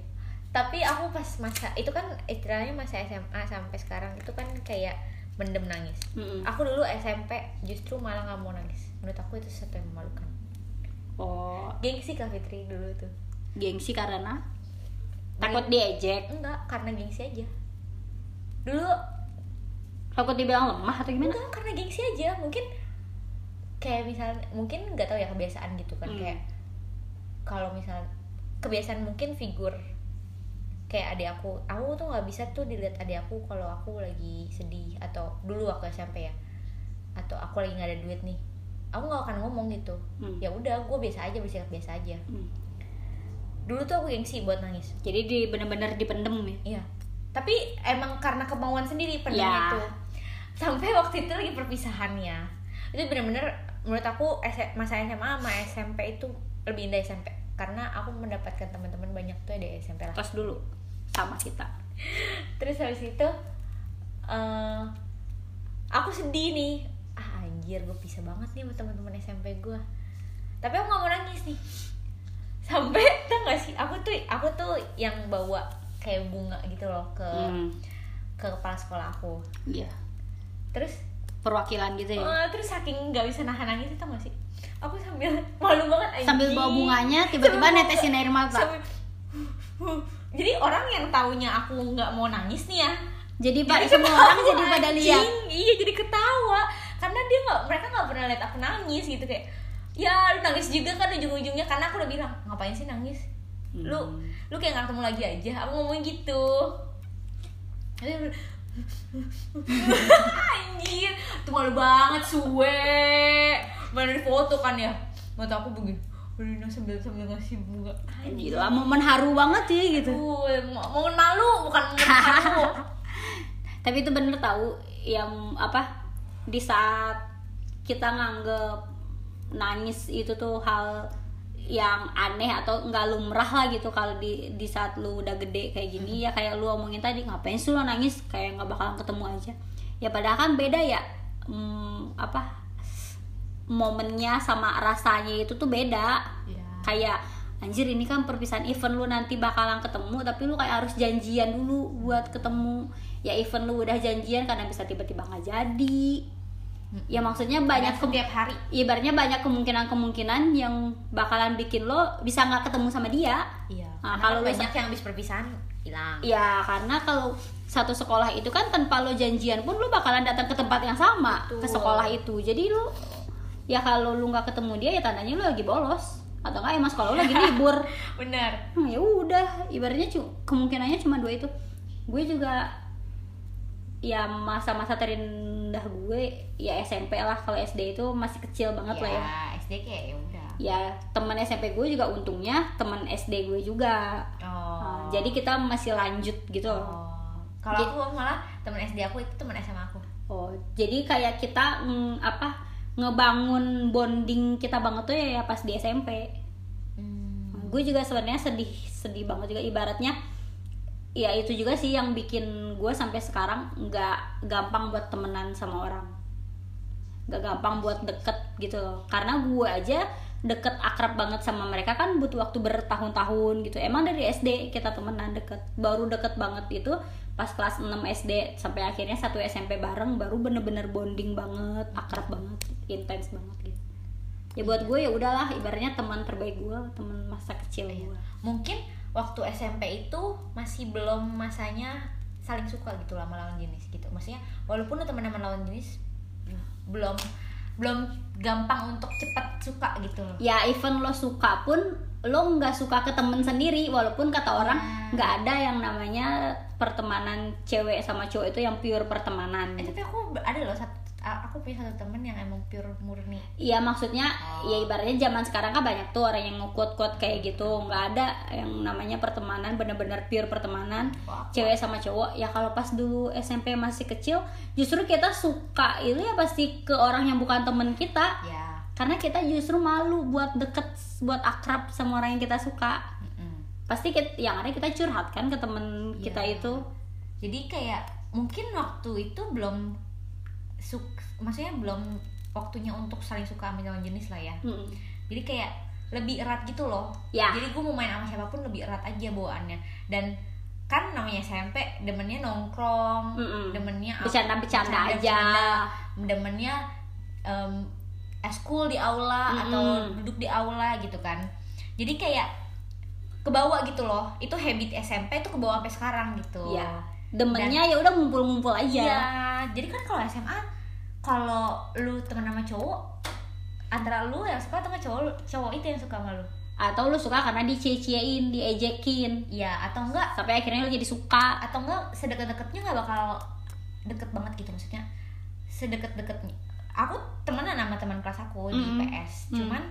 Tapi aku pas masa itu kan istilahnya masa SMA sampai sekarang itu kan kayak mendem nangis.
Mm-mm.
Aku dulu SMP justru malah nggak mau nangis. Menurut aku itu sesuatu yang memalukan.
oh
Gengsi Kak Fitri dulu tuh.
Gengsi karena takut diejek
Enggak, karena gengsi aja. Dulu
takut dibilang lemah atau gimana
enggak karena gengsi aja. Mungkin kayak misalnya mungkin nggak tahu ya kebiasaan gitu kan
Hmm.
kayak kalau misal kebiasaan mungkin figur kayak adik aku aku tuh nggak bisa tuh dilihat adik aku kalau aku lagi sedih atau dulu waktu SMP ya atau aku lagi nggak ada duit nih aku nggak akan ngomong gitu
Hmm.
ya udah gue biasa aja bersikap biasa aja
Hmm.
Dulu tuh aku gengsi buat nangis.
Jadi di bener-bener dipendem ya?
Iya. Tapi emang karena kemauan sendiri pendem
Ya.
itu. Sampai waktu itu lagi perpisahannya. Itu bener-bener menurut aku masa SMA sama SMP itu lebih indah SMP karena aku mendapatkan teman-teman banyak tuh di SMP lah.
Tos dulu. Sama kita.
Terus habis itu eh, aku sedih nih. Ah anjir gue pisah banget nih sama teman-teman SMP gue tapi aku nggak mau nangis nih sampai tau gak sih? Aku tuh aku tuh yang bawa kayak bunga gitu loh ke
Hmm.
ke kepala sekolah aku.
Iya.
Terus?
Perwakilan gitu ya?
Eh, terus saking nggak bisa nahan nangis itu gak sih? Aku sambil malu banget anjing.
sambil bawa bunganya tiba-tiba netesin air mata.
sambil- jadi orang yang taunya aku nggak mau nangis nih ya.
Jadi pak semua orang jadi pada lihat.
iya jadi ketawa. Karena dia nggak mereka nggak pernah lihat aku nangis gitu kayak ya lu nangis juga kan ujung-ujungnya karena aku udah bilang ngapain sih nangis? Lu
Hmm.
lu kayak nggak ketemu lagi aja. Aku ngomong gitu. Anjir tuh malu banget suwe. Mana di foto kan ya? Mata aku begini. Rina sambil sambil ngasih bunga. Anjir
gila momen haru banget sih gitu.
Aduh, mau malu bukan mau malu
tapi itu bener tahu yang apa di saat kita nganggep nangis itu tuh hal yang aneh atau nggak lumrah lah gitu kalau di di saat lu udah gede kayak gini. Ya kayak lu omongin tadi ngapain sih lu nangis? Kayak nggak bakalan ketemu aja. Ya padahal kan beda ya. Hmm, apa momennya sama rasanya itu tuh beda.
Ya
kayak anjir ini kan perpisahan event lu nanti bakalan ketemu tapi lu kayak harus janjian dulu buat ketemu. Ya event lu udah janjian karena bisa tiba-tiba nggak jadi ya maksudnya banyak
setiap hari.
ibaratnya banyak kemungkinan-kemungkinan yang bakalan bikin lo bisa nggak ketemu sama dia.
Iya
Nah, kalau
kan banyak yang habis perpisahan hilang.
Ya karena kalau satu sekolah itu kan tanpa lo janjian pun lo bakalan datang ke tempat yang sama
Betul.
ke sekolah itu. Jadi lo ya kalau lu nggak ketemu dia ya tandanya lo lagi bolos. Atau enggak emang sekolah lo lagi libur.
Bener
Hmm, ya udah. Ibaratnya cu- kemungkinannya cuma dua itu. Gue juga ya masa-masa terendah gue ya SMP lah kalau SD itu masih kecil banget lah ya.
SD kayak ya udah.
Ya teman SMP gue juga untungnya teman SD gue juga.
Oh.
Nah, jadi kita masih lanjut gitu
oh. kalau aku malah temen SD aku itu temen SMA aku.
Oh jadi kayak kita mm, apa ngebangun bonding kita banget tuh ya pas di SMP
hmm.
gue juga sebenarnya sedih sedih banget juga. Ibaratnya ya itu juga sih yang bikin gue sampai sekarang nggak gampang buat temenan sama orang. Nggak gampang buat deket gitu loh. Karena gue aja deket akrab banget sama mereka kan butuh waktu bertahun-tahun gitu. Emang dari SD kita temenan deket. Baru deket banget itu pas kelas 6 SD sampai akhirnya satu SMP bareng baru bener-bener bonding banget akrab banget intens banget gitu. Ya buat gue ya udahlah ibaratnya teman terbaik gue teman masa kecil gue
mungkin waktu SMP itu masih belum masanya saling suka gitu lah sama lawan jenis gitu. Maksudnya walaupun lu teman sama lawan jenis belum belum gampang untuk cepat suka gitu. Loh
ya even lo suka pun lo nggak suka ke temen sendiri walaupun kata orang
Nah.
nggak ada yang namanya pertemanan cewek sama cowok itu yang pure pertemanan.
Eh, tapi aku ada loh satu aku punya satu temen yang emang pure murni.
Iya maksudnya
Oh.
ya ibaratnya zaman sekarang kan banyak tuh orang yang ngukut-kut kayak gitu. Nggak ada yang namanya pertemanan bener-bener pure pertemanan.
Wah,
cewek sama cowok ya kalau pas dulu SMP masih kecil justru kita suka itu ya pasti ke orang yang bukan temen kita?
Ya
karena kita justru malu buat deket buat akrab sama orang yang kita suka.
Mm-mm.
pasti kita, yang ada kita curhat kan ke temen kita
Iya.
itu.
Jadi kayak mungkin waktu itu belum suk maksudnya belum waktunya untuk saling suka sama lawan jenis lah ya
Mm.
jadi kayak lebih erat gitu loh
Ya.
jadi gue mau main sama siapa pun lebih erat aja bawaannya dan kan namanya SMP demennya nongkrong
Mm-mm.
demennya apa-
Bercanda-bercanda aja.
bercanda, demennya em, eskul di aula
Mm-mm.
atau duduk di aula gitu kan jadi kayak kebawa gitu loh itu habit SMP tuh kebawa sampai sekarang gitu
ya demennya ya udah ngumpul-ngumpul aja.
Iya, jadi kan kalau SMA kalau lu temen sama cowok antara lu yang suka atau cowok cowok itu yang suka sama lu?
Atau lu suka karena dicie-ciein diejekin.
Iya atau enggak
sampai akhirnya lu jadi suka.
Atau enggak sedekat-dekatnya nggak bakal deket banget gitu maksudnya sedekat-dekatnya. Aku temenan sama teman kelas aku di
Mm.
cuman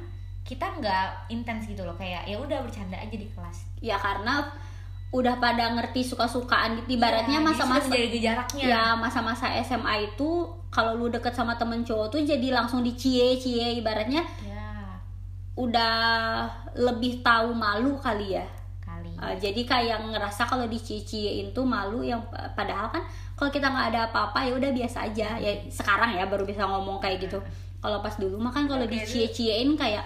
kita nggak intens gitu loh kayak ya udah bercanda aja di kelas.
Ya karena udah pada ngerti suka-sukaan gitu. Ibaratnya
Iya, jadi
masa-masa
sudah menjaga jaraknya
ya masa-masa SMA itu kalau lu deket sama temen cowok tuh jadi langsung dicie-cie ibaratnya
ya
udah lebih tahu malu kali ya.
Kali.
Uh, jadi kayak ngerasa kalau dicie-ciein tuh malu yang padahal kan kalau kita nggak ada apa-apa ya udah biasa aja. Ya sekarang ya baru bisa ngomong kayak gitu. Kalau pas dulu mah kan kalau dicie-ciein kayak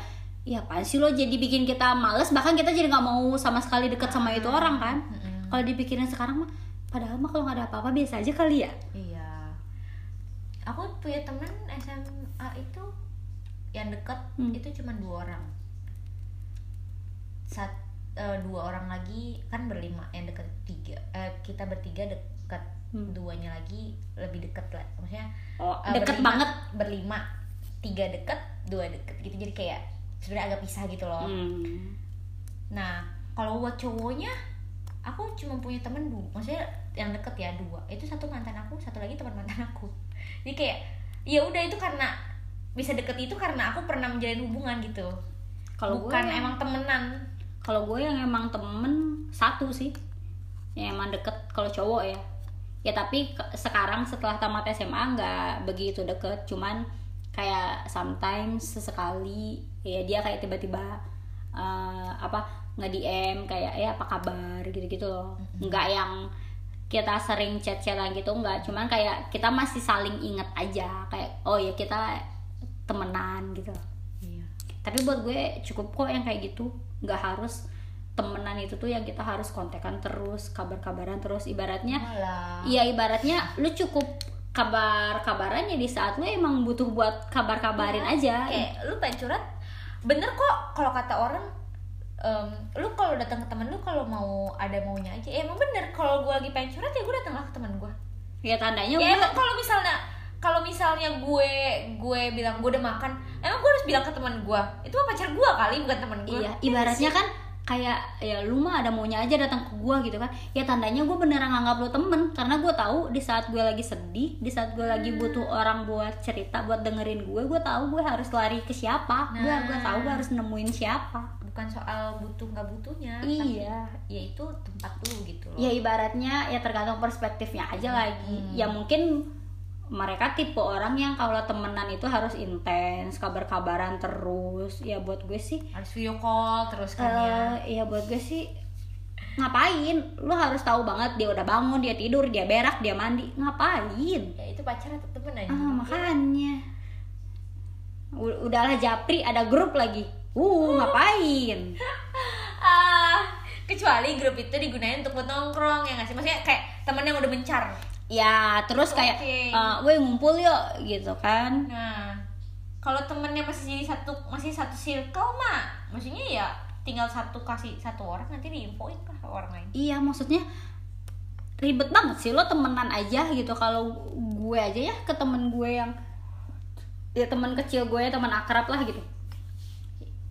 ya apaan sih lo jadi bikin kita males bahkan kita jadi nggak mau sama sekali deket sama itu orang kan
Mm-mm.
kalau dipikirin sekarang mah padahal mah kalau nggak ada apa-apa biasa aja kali ya
Iya. Aku punya teman SMA itu yang dekat
Hmm.
itu cuma dua orang. Sat, eh, dua orang lagi kan berlima yang dekat tiga. Eh, kita bertiga dekat
Hmm.
duanya lagi lebih dekat lah. Maksudnya
oh
eh,
deket
berlima-
banget
Berlima, tiga dekat, dua dekat gitu. Jadi kayak sebenarnya agak pisah gitu loh.
Hmm.
Nah, kalau buat cowoknya, aku cuma punya temen dua, maksudnya yang deket ya dua. Itu satu mantan aku, satu lagi teman mantan aku. Jadi kayak, ya udah itu karena bisa deket itu karena aku pernah menjalin hubungan gitu.
kalau gue
Bukan emang temenan.
kalau gue yang emang temen satu sih yang emang deket kalau cowok ya ya tapi sekarang setelah tamat SMA nggak begitu deket cuman kayak sometimes sesekali ya dia kayak tiba-tiba eh, apa nge DM kayak ya apa kabar? gitu-gitu loh. Nggak yang kita sering chat-chatan gitu nggak. Cuman kayak kita masih saling inget aja kayak oh ya kita temenan gitu.
Iya.
tapi buat gue cukup kok yang kayak gitu. Nggak harus temenan itu tuh yang kita harus kontekan terus kabar-kabaran terus. Ibaratnya iya ibaratnya lu cukup kabar-kabarannya di saat lu emang butuh buat kabar-kabarin aja.
Kayak lu pengen curhat, bener kok kalau kata orang em, lu kalau datang ke temen lu kalau mau ada maunya aja. Ya, emang bener kalau gue lagi pengen curhat ya gue datang lah ke temen gue
ya tandanya
ya
gue
emang kalau misalnya kalau misalnya gue gue bilang gue udah makan emang gue harus bilang ke teman gue itu mah pacar gue kali bukan teman gue
Iya, ibaratnya kan kayak ya lu mah ada maunya aja datang ke gua gitu kan. Ya tandanya gue beneran nganggap lu temen karena gue tahu di saat gue lagi sedih, di saat gue lagi butuh orang buat cerita, buat dengerin gue, gue tahu gue harus lari ke siapa. Gue
Nah.
gue tahu gue harus nemuin siapa.
bukan soal butuh nggak butuhnya
Iya.
tapi ya itu tempat lu gitu loh
Ya ibaratnya ya tergantung perspektifnya aja lagi. Ya mungkin mereka tipe orang yang kalau temenan itu harus intens, kabar-kabaran terus. Ya buat gue sih
harus video call terus kan ya.
Eh ya buat gue sih ngapain? Lu harus tahu banget dia udah bangun dia tidur dia berak dia mandi. Ngapain?
Ya itu pacar atau temen aja.
Ah makanya. Udahlah japri ada grup lagi. Uh ngapain?
Ah kecuali grup itu digunain untuk buat nongkrong ya nggak sih? Maksudnya kayak temen yang udah mencar
ya terus kayak
Oke.
eh, weh ngumpul yuk gitu kan.
Nah kalau temennya masih jadi satu masih satu circle mah maksudnya ya tinggal satu kasih satu orang nanti diinfoin lah ke orang lain.
Iya maksudnya ribet banget sih lo temenan aja gitu. Kalau gue aja ya ke temen gue yang ya teman kecil gue teman akrab lah gitu.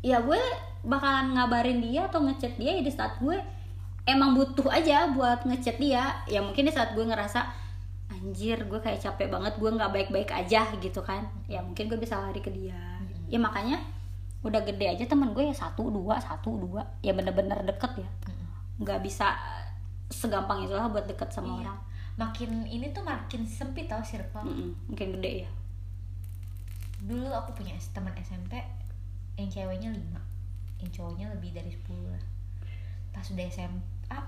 Ya gue bakalan ngabarin dia atau ngechat dia ya di saat gue emang butuh aja buat ngechat dia. Ya mungkin di saat gue ngerasa anjir gue kayak capek banget gue nggak baik-baik aja gitu kan. Ya mungkin gue bisa lari ke dia. Ya makanya udah gede aja temen gue ya satu dua satu dua. Ya bener-bener deket ya. Nggak bisa segampang itulah buat deket sama
Iya.
orang.
Makin ini tuh makin sempit tau circle.
Mm-mm, mungkin gede ya.
Dulu aku punya teman SMP yang ceweknya 5 yang cowoknya lebih dari 10 lah. Pas udah SMA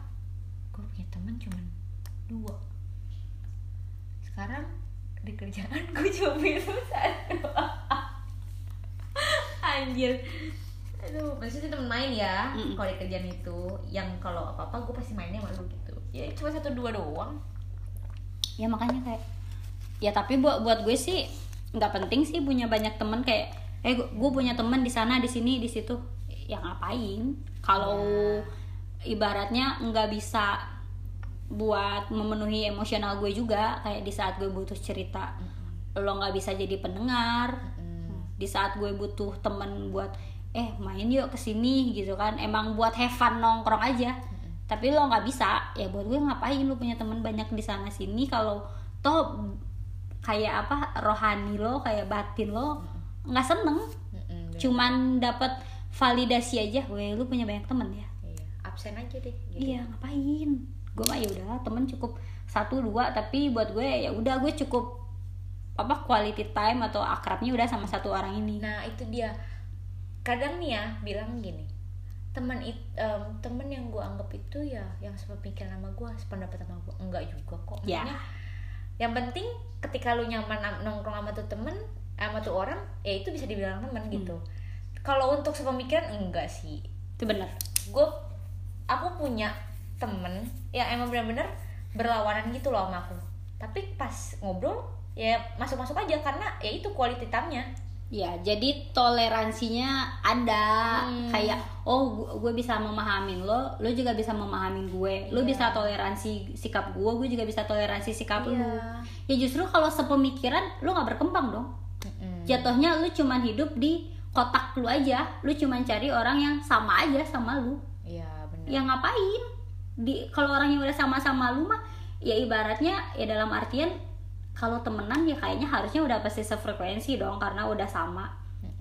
gue punya teman cuman dua sekarang di kerjaan gue cuma punya satu anjir. Aduh maksudnya temen main ya
Mm-mm.
kalau di kerjaan itu. Yang kalau apa apa gue pasti mainnya sama lu gitu. Ya cuma satu dua doang.
Ya makanya kayak ya tapi buat buat gue sih nggak penting sih punya banyak temen kayak eh gue punya temen di sana di sini di situ. Ya ngapain? Kalau ibaratnya nggak bisa buat memenuhi emosional gue juga kayak di saat gue butuh cerita lo nggak bisa jadi pendengar. Di saat gue butuh temen buat eh main yuk ke sini gitu kan. Emang buat have fun nongkrong aja. Tapi lo nggak bisa. Ya buat gue ngapain lo punya temen banyak di sana sini kalau toh kayak apa rohani lo kayak batin lo nggak seneng. Cuman dapat validasi aja gue lu punya banyak temen ya?
Iya, absen aja deh gitu.
iya ngapain gue mah ya udah temen cukup satu dua tapi buat gue ya udah gue cukup apa quality time atau akrabnya udah sama satu orang ini.
Nah itu dia. Kadang nih ya bilang gini teman it em, temen yang gue anggap itu ya yang sepemikiran sama gue sependapat sama gue enggak juga kok. Maksudnya, yang penting ketika lu nyaman am- nongkrong sama tuh temen sama tuh orang ya itu bisa dibilang temen gitu. Kalau untuk sepemikiran enggak sih.
Itu bener
gue aku punya temen yang emang benar-benar berlawanan gitu loh sama aku tapi pas ngobrol ya masuk-masuk aja karena ya itu quality time-nya
ya jadi toleransinya ada
Hmm.
kayak oh gue bisa memahamin lo lo juga bisa memahamin gue lo
Iya.
bisa toleransi sikap gue gue juga bisa toleransi sikap
Iya.
lo ya justru kalau sepemikiran lo nggak berkembang dong
Mm-mm.
jatuhnya lu cuman hidup di kotak lu aja lu cuman cari orang yang sama aja sama lu
Iya benar.
ya ngapain di kalau orang yang udah sama-sama lu mah ya ibaratnya ya dalam artian kalau temenan ya kayaknya harusnya udah pasti sefrekuensi dong karena udah sama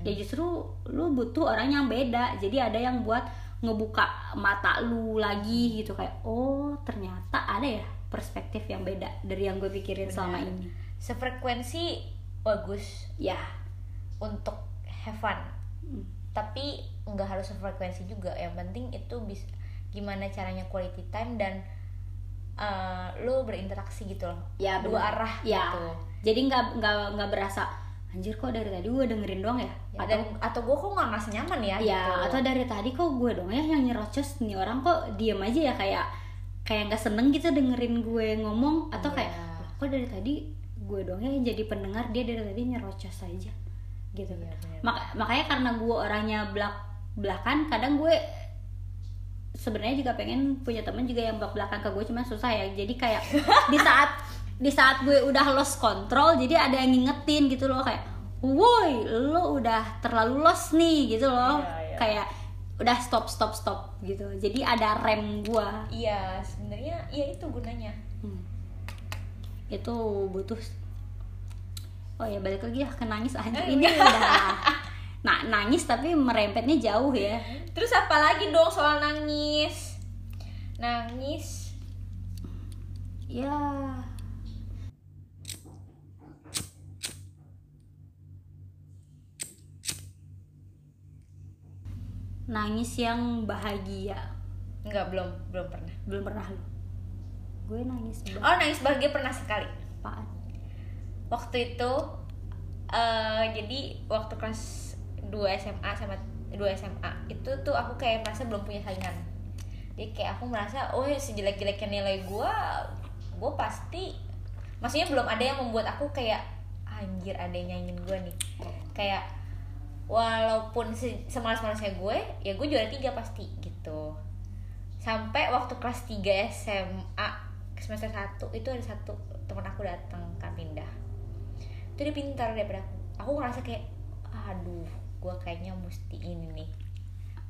ya justru lu butuh orang yang beda jadi ada yang buat ngebuka mata lu lagi gitu kayak oh ternyata ada ya perspektif yang beda dari yang gue pikirin selama
Benar.
ini
Sefrekuensi bagus
ya
untuk have fun.
Hmm.
Tapi nggak harus sefrekuensi juga. Yang penting itu bisa gimana caranya quality time dan eh, lu berinteraksi gitu loh.
ya
Dua
bener.
arah
ya
gitu.
jadi nggak nggak nggak berasa anjir kok dari tadi gue dengerin doang ya,
Ya,
atau
dan atau gue kok nggak ngerasa nyaman ya,
ya
gitu.
atau dari tadi kok gue dong ya yang nyerocos nih orang kok diem aja ya kayak kayak nggak seneng gitu dengerin gue ngomong atau kayak
Iya.
"Lah, kok dari tadi gue dong ya yang jadi pendengar dia dari tadi nyerocos aja gitu
bener.
Mak- makanya karena gue orangnya belak belakan kadang gue sebenarnya juga pengen punya temen juga yang belak belakan ke gue cuma susah ya. Jadi kayak di saat di saat gue udah lost control jadi ada yang ngingetin gitu loh kayak woi lo udah terlalu lost nih gitu loh.
Iya, iya.
kayak udah stop stop stop gitu. Jadi ada rem gua.
Iya sebenarnya iya itu gunanya.
Hmm. itu butuh oh ya balik lagi ya ke nangis aja.
Eh,
ini udah nah nangis tapi merempetnya jauh ya.
Terus apa lagi dong soal nangis? Nangis.
Ya. Nangis yang bahagia.
Enggak, belum belum pernah.
Belum pernah lu. Gue nangis banget
oh nangis bahagia pernah sekali.
Apaan?
Waktu itu eh jadi waktu kelas 2 SMA sama 2 SMA itu tuh aku kayak merasa belum punya saingan. Jadi kayak aku merasa oh sejelek-jeleknya nilai gue gue pasti maksudnya belum ada yang membuat aku kayak anjir ada yang nyanyiin gue nih. Kayak walaupun se- semalas-malasnya gue ya gue juara tiga pasti gitu. Sampai waktu kelas 3 SMA semester 1 itu ada satu teman aku datang kan pindah. Itu dia pintar daripada aku. Aku ngerasa kayak aduh gue kayaknya mesti ini nih.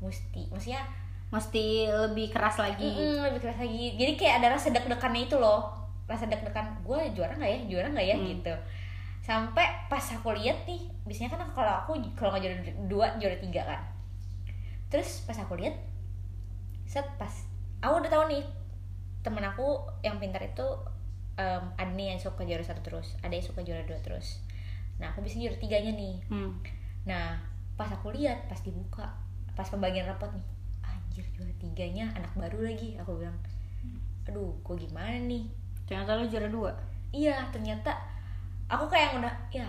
Mesti maksudnya
mesti lebih keras lagi.
Mm, lebih keras lagi. Jadi kayak ada rasa deg-degannya itu loh. Rasa deg-degan gue juara nggak ya? Juara nggak ya?
Hmm.
gitu. Sampai pas aku lihat nih biasanya kan kalau aku kalau nggak juara dua juara tiga kan. Terus pas aku lihat set pas aku udah tahu nih temen aku yang pintar itu em, ada nih yang suka juara satu terus ada yang suka juara dua terus. Nah aku bisa juara tiganya nih.
Hmm.
Nah, pas aku lihat, pas dibuka, pas pembagian rapot nih, anjir juara tiganya anak baru lagi. Aku bilang, aduh, kok gimana nih?
ternyata lu juara dua
Iya, ternyata aku kayak yang udah, ya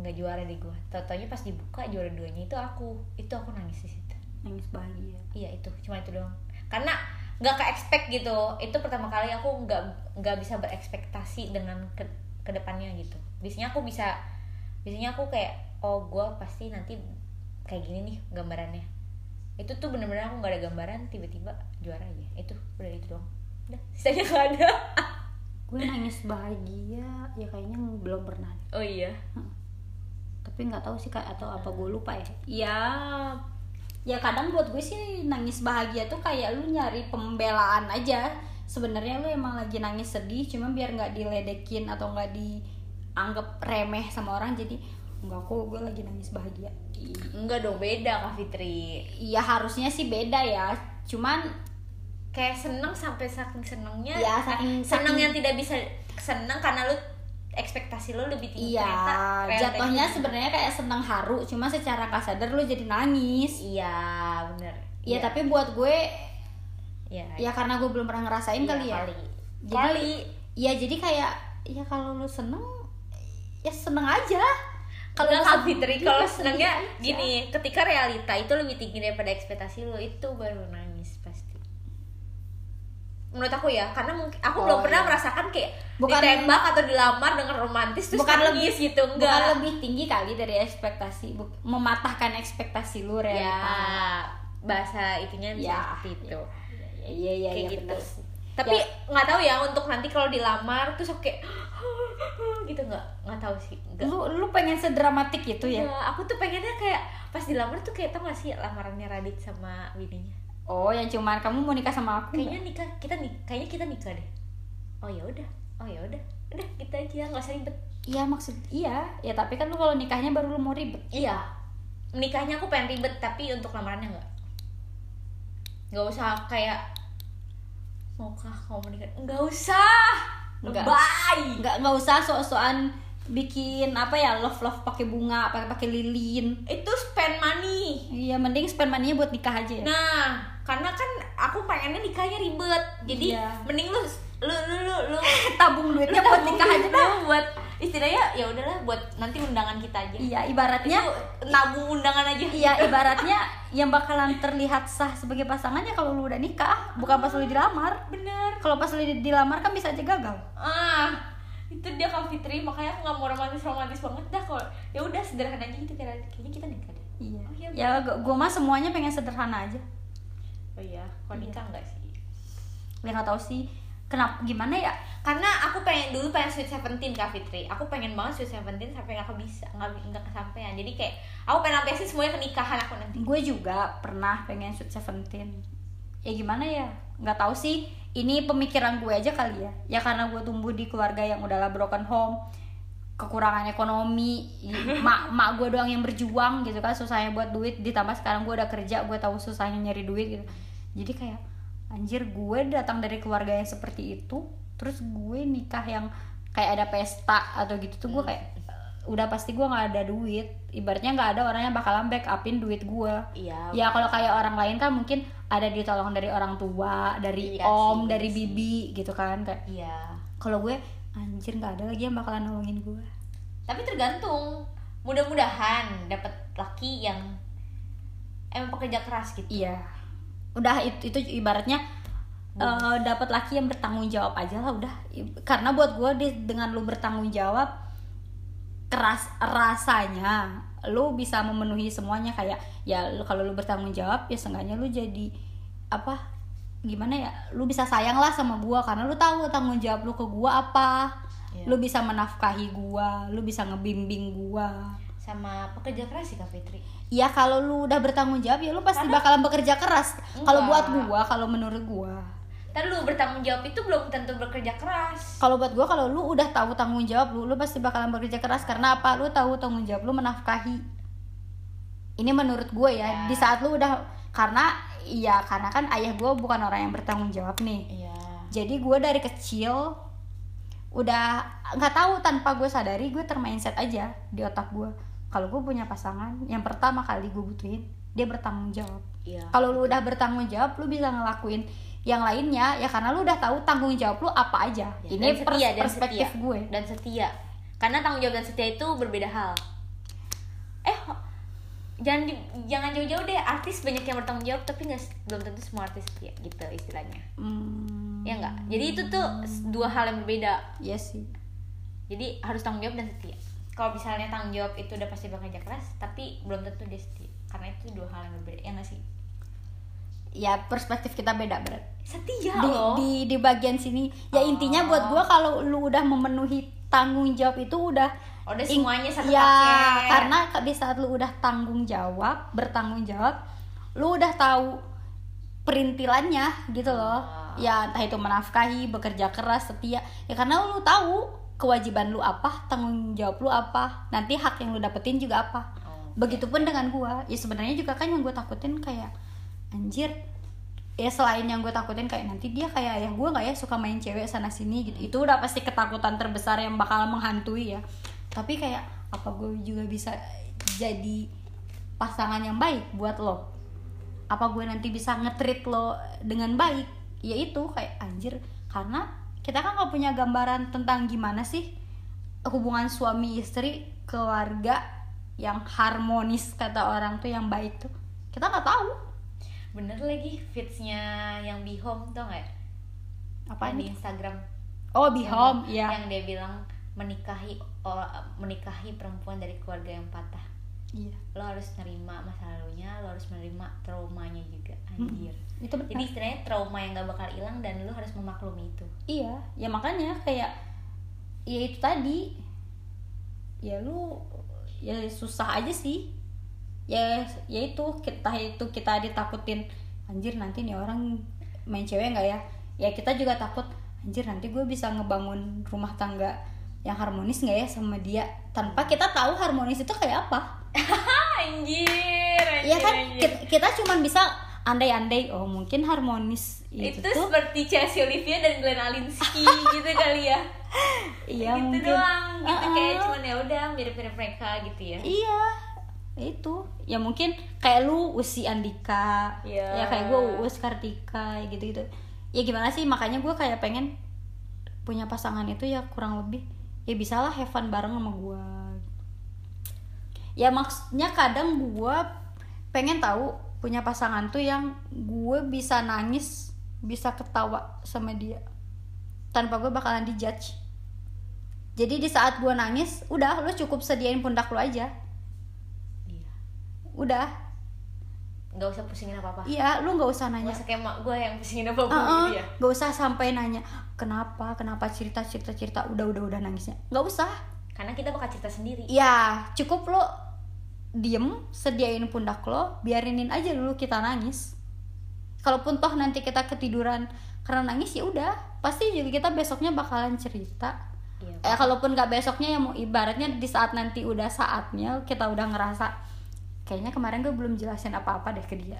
nggak juara deh gue. Tau-taunya pas dibuka juara duanya itu aku, itu aku nangis di situ.
nangis bahagia
Iya itu, cuma itu doang. Karena nggak ke expect gitu. Itu pertama kali aku nggak nggak bisa berekspektasi dengan ke ke depannya gitu. Biasanya aku bisa, biasanya aku kayak, oh gue pasti nanti kayak gini nih gambarannya. Itu tuh bener-bener aku nggak ada gambaran, tiba-tiba juara aja. Itu udah itu doang. Udah, sisanya nggak ada.
gue nangis bahagia ya kayaknya belum pernah
Oh iya.
tapi nggak tahu sih kak atau apa gue lupa ya ya ya kadang buat gue sih nangis bahagia tuh kayak lu nyari pembelaan aja sebenarnya lu emang lagi nangis sedih cuma biar nggak diledekin atau nggak dianggap remeh sama orang jadi nggak kok gue lagi nangis bahagia
Enggak dong, beda Kak Fitri.
iya harusnya sih beda ya cuman
Kayak seneng sampai saking senengnya.
Iya, saking-
seneng
saking-
yang tidak bisa seneng karena lu ekspektasi lu lebih tinggi
iya
ternyata realitanya
jatuhnya sebenarnya kayak seneng haru cuma secara nggak sadar lu jadi nangis
Iya, bener.
Iya tapi buat gue
Iya.
ya karena gue belum pernah ngerasain
Iya,
kali ya.
Kali.
Jadi
Kali.
ya jadi kayak ya kalau lu seneng ya seneng aja.
Kalau
sedih,
Fitri,
ya
kalau senengnya gini, ketika realita itu lebih tinggi daripada ekspektasi lu, itu baru nangis pasti. Menurut aku ya, karena mungkin aku
Oh,
belum pernah
iya.
merasakan kayak
Bukan-
ditembak atau dilamar dengan romantis terus
bukan
nangis
lebih
gitu,
bukan
enggak.
lebih tinggi kali dari ekspektasi Bu- mematahkan ekspektasi lu
ya,
realita.
bahasa itunya
Ya,
seperti itu.
Iya iya iya
kayak
iya,
gitu.
bener.
Tapi
Ya.
nggak tahu ya untuk nanti kalau dilamar terus aku kayak gitu nggak nggak tahu sih. Nggak.
Lu lu pengen sedramatik itu ya?
Iya, aku tuh pengennya kayak pas dilamar tuh kayak tau gak sih lamarannya Radit sama bininya.
Oh, yang cuman kamu mau nikah sama aku?
Kayaknya nikah kita nih, kayaknya kita nikah deh. Oh ya udah, oh ya udah, udah kita aja nggak usah ribet.
Iya maksud iya ya tapi kan lu kalau nikahnya baru lu mau ribet.
Iya, nikahnya aku pengen ribet tapi untuk lamarannya nggak. Nggak usah kayak maukah kamu menikah? Nggak usah. Bye.
Nggak nggak usah sok-sokan bikin apa ya love love pakai bunga pakai pakai lilin.
Itu spend money.
Iya mending spend money buat nikah aja ya.
Nah, karena kan aku pengennya nikahnya ribet. Jadi
Iya.
mending lu lu lu lu, lu
tabung duitnya buat nikah aja dah
buat istilahnya ya udahlah buat nanti undangan kita aja.
Iya ibaratnya
Itu nabung undangan aja.
Iya ibaratnya yang bakalan terlihat sah sebagai pasangannya kalau lu udah nikah bukan pas lu dilamar.
Bener.
Kalau pas lu dilamar kan bisa aja gagal.
Ah, itu dia Kak Fitri, makanya aku nggak mau romantis romantis banget dah kalau ya udah sederhana aja gitu kayak kayaknya kita nikah deh.
Iya.
Oh, iya,
Ya gua, gua mah semuanya pengen sederhana aja.
oh iya kalau
Iya.
nikah enggak sih
ya nggak tahu sih kenapa gimana ya?
Karena aku pengen dulu pengen sweet seventeen kak Fitri. Aku pengen banget sweet seventeen sampai nggak bisa nggak nggak kesampaian. Jadi kayak aku pengen lampiasin semuanya ke nikahan aku nanti.
Gue juga pernah pengen shoot seventeen. Ya gimana ya? Nggak tahu sih. Ini pemikiran gue aja kali ya. Ya karena gue tumbuh di keluarga yang udahlah broken home kekurangan ekonomi mak mak gue doang yang berjuang gitu kan susahnya buat duit. Ditambah sekarang gue udah kerja gue tahu susahnya nyari duit gitu. Jadi kayak anjir gue datang dari keluarga yang seperti itu terus gue nikah yang kayak ada pesta atau gitu tuh gue kayak udah pasti gue nggak ada duit. Ibaratnya nggak ada orang yang bakalan backupin duit gue.
Iya.
Ya kalau kayak orang lain kan mungkin ada ditolong dari orang tua dari
Iya
om
sih,
dari
iya sih.
bibi gitu kan kayak
iya.
kalau gue anjir nggak ada lagi yang bakalan nolongin gue.
Tapi tergantung. Mudah-mudahan dapat laki yang emang pekerja keras gitu.
Iya udah itu itu ibaratnya eh, dapat laki yang bertanggung jawab aja lah udah. Karena buat gue dengan lu bertanggung jawab keras rasanya lu bisa memenuhi semuanya. Kayak ya lu kalau lu bertanggung jawab ya seenggaknya lu jadi apa gimana ya lu bisa sayang lah sama gua. Karena lu tahu tanggung jawab lu ke gua apa.
Iya.
lu bisa menafkahi gua lu bisa ngebimbing gua
sama pekerja keras sih kak Fitri?
Ya kalau lu udah bertanggung jawab ya lu pasti
Karena-
bakalan bekerja keras. Kalau buat gua kalau menurut gua.
Ntar lu bertanggung jawab itu belum tentu bekerja keras.
Kalau buat gua kalau lu udah tahu tanggung jawab lu lu pasti bakalan bekerja keras. Karena apa? Lu tahu tanggung jawab lu menafkahi. Ini menurut gue ya
Ya.
di saat lu udah karena iya karena kan ayah gue bukan orang yang bertanggung jawab nih.
Iya.
Jadi gue dari kecil udah nggak tahu tanpa gue sadari gue termindset aja di otak gue kalau gue punya pasangan yang pertama kali gue butuhin dia bertanggung jawab.
Iya.
Kalau lu udah bertanggung jawab lu bisa ngelakuin yang lainnya ya karena lu udah tahu tanggung jawab lu apa aja.
Ya,
ini
dan
pers-
setia, dan
perspektif
setia.
gue.
Dan setia. Karena tanggung jawab dan setia itu berbeda hal. Eh jangan di- jangan jauh-jauh deh artis banyak yang bertanggung jawab tapi nggak belum tentu semua artis setia gitu istilahnya.
Hmm,
ya enggak jadi itu tuh dua hal yang berbeda.
Iya sih.
Jadi harus tanggung jawab dan setia kalau misalnya tanggung jawab itu udah pasti bekerja keras tapi belum tentu dia setia. Karena itu dua hal yang berbeda ya nggak sih?
Ya perspektif kita beda berat
setia
di,
loh.
di di bagian sini. Ya intinya buat gue kalau lu udah memenuhi tanggung jawab itu udah
udah
ing-
semuanya satu
ya
paket.
karena di saat lu udah tanggung jawab bertanggung jawab lu udah tahu perintilannya gitu loh.
Ah.
ya entah itu menafkahi bekerja keras setia. Ya karena lu tahu kewajiban lu apa tanggung jawab lu apa nanti hak yang lu dapetin juga apa.
Oh,
begitupun dengan gua. Ya sebenarnya juga kan yang gue takutin kayak anjir ya selain yang gue takutin kayak nanti dia kayak ayah gue nggak ya suka main cewek sana sini gitu. Itu udah pasti ketakutan terbesar yang bakal menghantui ya. Tapi kayak apa gue juga bisa jadi pasangan yang baik buat lo? Apa gue nanti bisa ngetrit lo dengan baik? Ya itu kayak anjir karena kita kan nggak punya gambaran tentang gimana sih hubungan suami istri keluarga yang harmonis kata orang tuh yang baik tuh. Kita nggak tahu.
Bener lagi fitsnya yang be home tuh nggak?
Apa
di Instagram.
Oh be
yang,
home ya
yang dia bilang menikahi oh, menikahi perempuan dari keluarga yang patah.
Iya.
Lo harus nerima masa lalunya lo harus menerima traumanya juga anjir
itu benar.
Jadi istilahnya trauma yang gak bakal hilang dan lo harus memaklumi itu.
Iya ya makanya kayak ya itu tadi. Ya lu ya susah aja sih. Ya ya itu kita itu kita ditakutin anjir nanti nih orang main cewek nggak ya? Ya kita juga takut anjir nanti gue bisa ngebangun rumah tangga yang harmonis nggak ya sama dia? Tanpa kita tahu harmonis itu kayak apa.
Anjir
ya kan? kita, kita cuman bisa andai-andai oh mungkin harmonis.
Itu,
itu, tuh
seperti Chelsea Olivia dan Glenn Alinsky gitu kali ya.
Iya
gitu
mungkin.
doang gitu
Uh-uh.
kayak cuman ya udah mirip-mirip mereka gitu ya.
Iya, itu. Ya mungkin kayak lu Usi Andika,
Iya.
ya kayak gue Uus Kartika gitu gitu. Ya gimana sih? Makanya gue kayak pengen punya pasangan itu ya kurang lebih. Ya bisalah have fun bareng sama gue. Ya maksudnya kadang gue pengen tahu punya pasangan tuh yang gue bisa nangis, bisa ketawa sama dia. Tanpa gue bakalan dijudge. Jadi di saat gue nangis, udah lu cukup sediain pundak lu aja.
Iya.
Udah.
Nggak usah pusingin apa apa
iya lu nggak usah nanya.
Nggak usah kayak mak gue yang pusingin apa apa
Heeh,
gitu ya.
nggak usah sampai nanya kenapa? Kenapa cerita cerita cerita? Udah udah udah nangisnya. Nggak usah.
Karena kita bakal cerita sendiri.
Ya cukup lo diem sediain pundak lo biarinin aja dulu kita nangis. Kalaupun toh nanti kita ketiduran karena nangis ya udah. Pasti juga kita besoknya bakalan cerita.
Iya
eh kalaupun nggak besoknya ya mau ibaratnya di saat nanti udah saatnya kita udah ngerasa kayaknya kemarin gue belum jelasin apa-apa deh ke dia.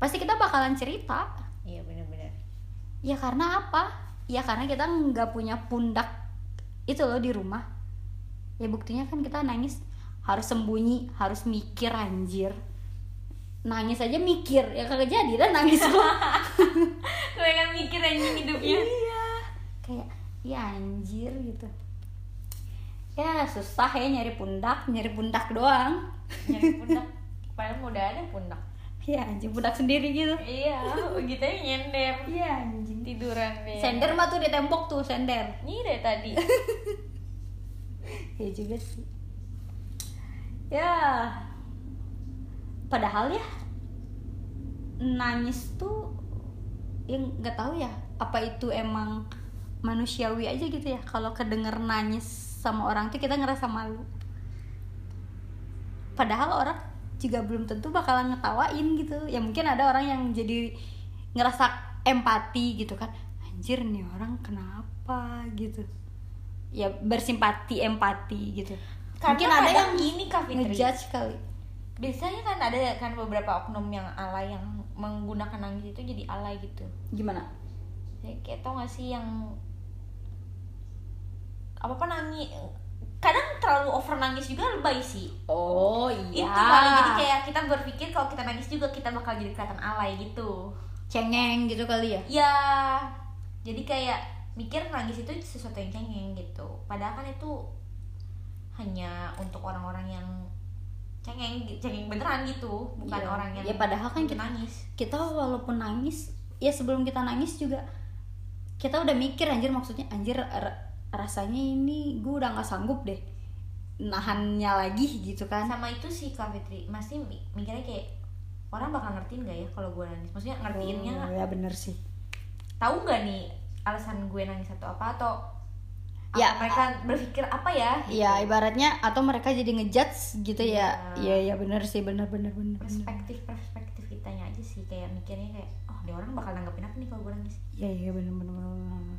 Pasti kita bakalan cerita.
Iya benar-benar
ya karena apa? Ya karena kita nggak punya pundak itu loh di rumah. Ya buktinya kan kita nangis harus sembunyi harus mikir anjir. Nangis aja mikir ya kagak jadi dan nangis lo
gue kan mikir anjing hidupnya.
Iya. Kayak ya anjir gitu. Ya susah ya nyari pundak nyari pundak doang.
Nyari pundak. Padahal mau udah ada pundak.
Ya anjing pundak sendiri gitu.
Iya gitu aja nyender.
Iya anjing.
Tiduran deh.
Sender mah tuh di tembok tuh sender.
Ini dari tadi.
Ya juga sih ya. Padahal ya nangis tuh yang nggak tahu ya apa itu emang manusiawi aja gitu ya. Kalau kedenger nangis sama orang tuh kita ngerasa malu. Padahal orang juga belum tentu bakalan ngetawain gitu. Ya mungkin ada orang yang jadi ngerasa empati gitu kan. Anjir nih orang kenapa gitu. Ya bersimpati empati gitu mungkin ada yang
gini kak Fitri.
ngejudge kali.
Biasanya kan ada kan beberapa oknum yang alay yang menggunakan nangis itu jadi alay gitu.
Gimana?
Ya, kayak tau gak sih yang apa apa nangis kadang terlalu over nangis juga lebay sih.
Oh iya.
Itu kali jadi kayak kita berpikir kalau kita nangis juga kita bakal jadi kelihatan alay gitu.
Cengeng gitu kali ya?
Ya jadi kayak mikir nangis itu sesuatu yang cengeng gitu. Padahal kan itu hanya untuk orang-orang yang cengeng cengeng beneran gitu bukan
Iya.
orang yang
Ya, padahal kan kita-
nangis.
kita walaupun nangis ya sebelum kita nangis juga kita udah mikir anjir maksudnya anjir rasanya ini gue udah nggak sanggup deh nahannya lagi gitu kan.
Sama itu sih Kak Fitri. Masih mi- mikirnya kayak orang bakal ngertiin gak ya kalau gue nangis? Maksudnya ngertiinnya
Oh, ya bener sih.
Tahu nggak nih alasan gue nangis atau apa? Atau
Ya,
mereka berpikir apa ya?
Ya ibaratnya atau mereka jadi ngejudge gitu ya.
Iya.
ya ya bener sih bener bener bener.
perspektif perspektif kitanya aja sih kayak mikirnya kayak oh dia orang bakal nanggepin apa nih kalau gue nangis?
Ya ya bener bener, bener.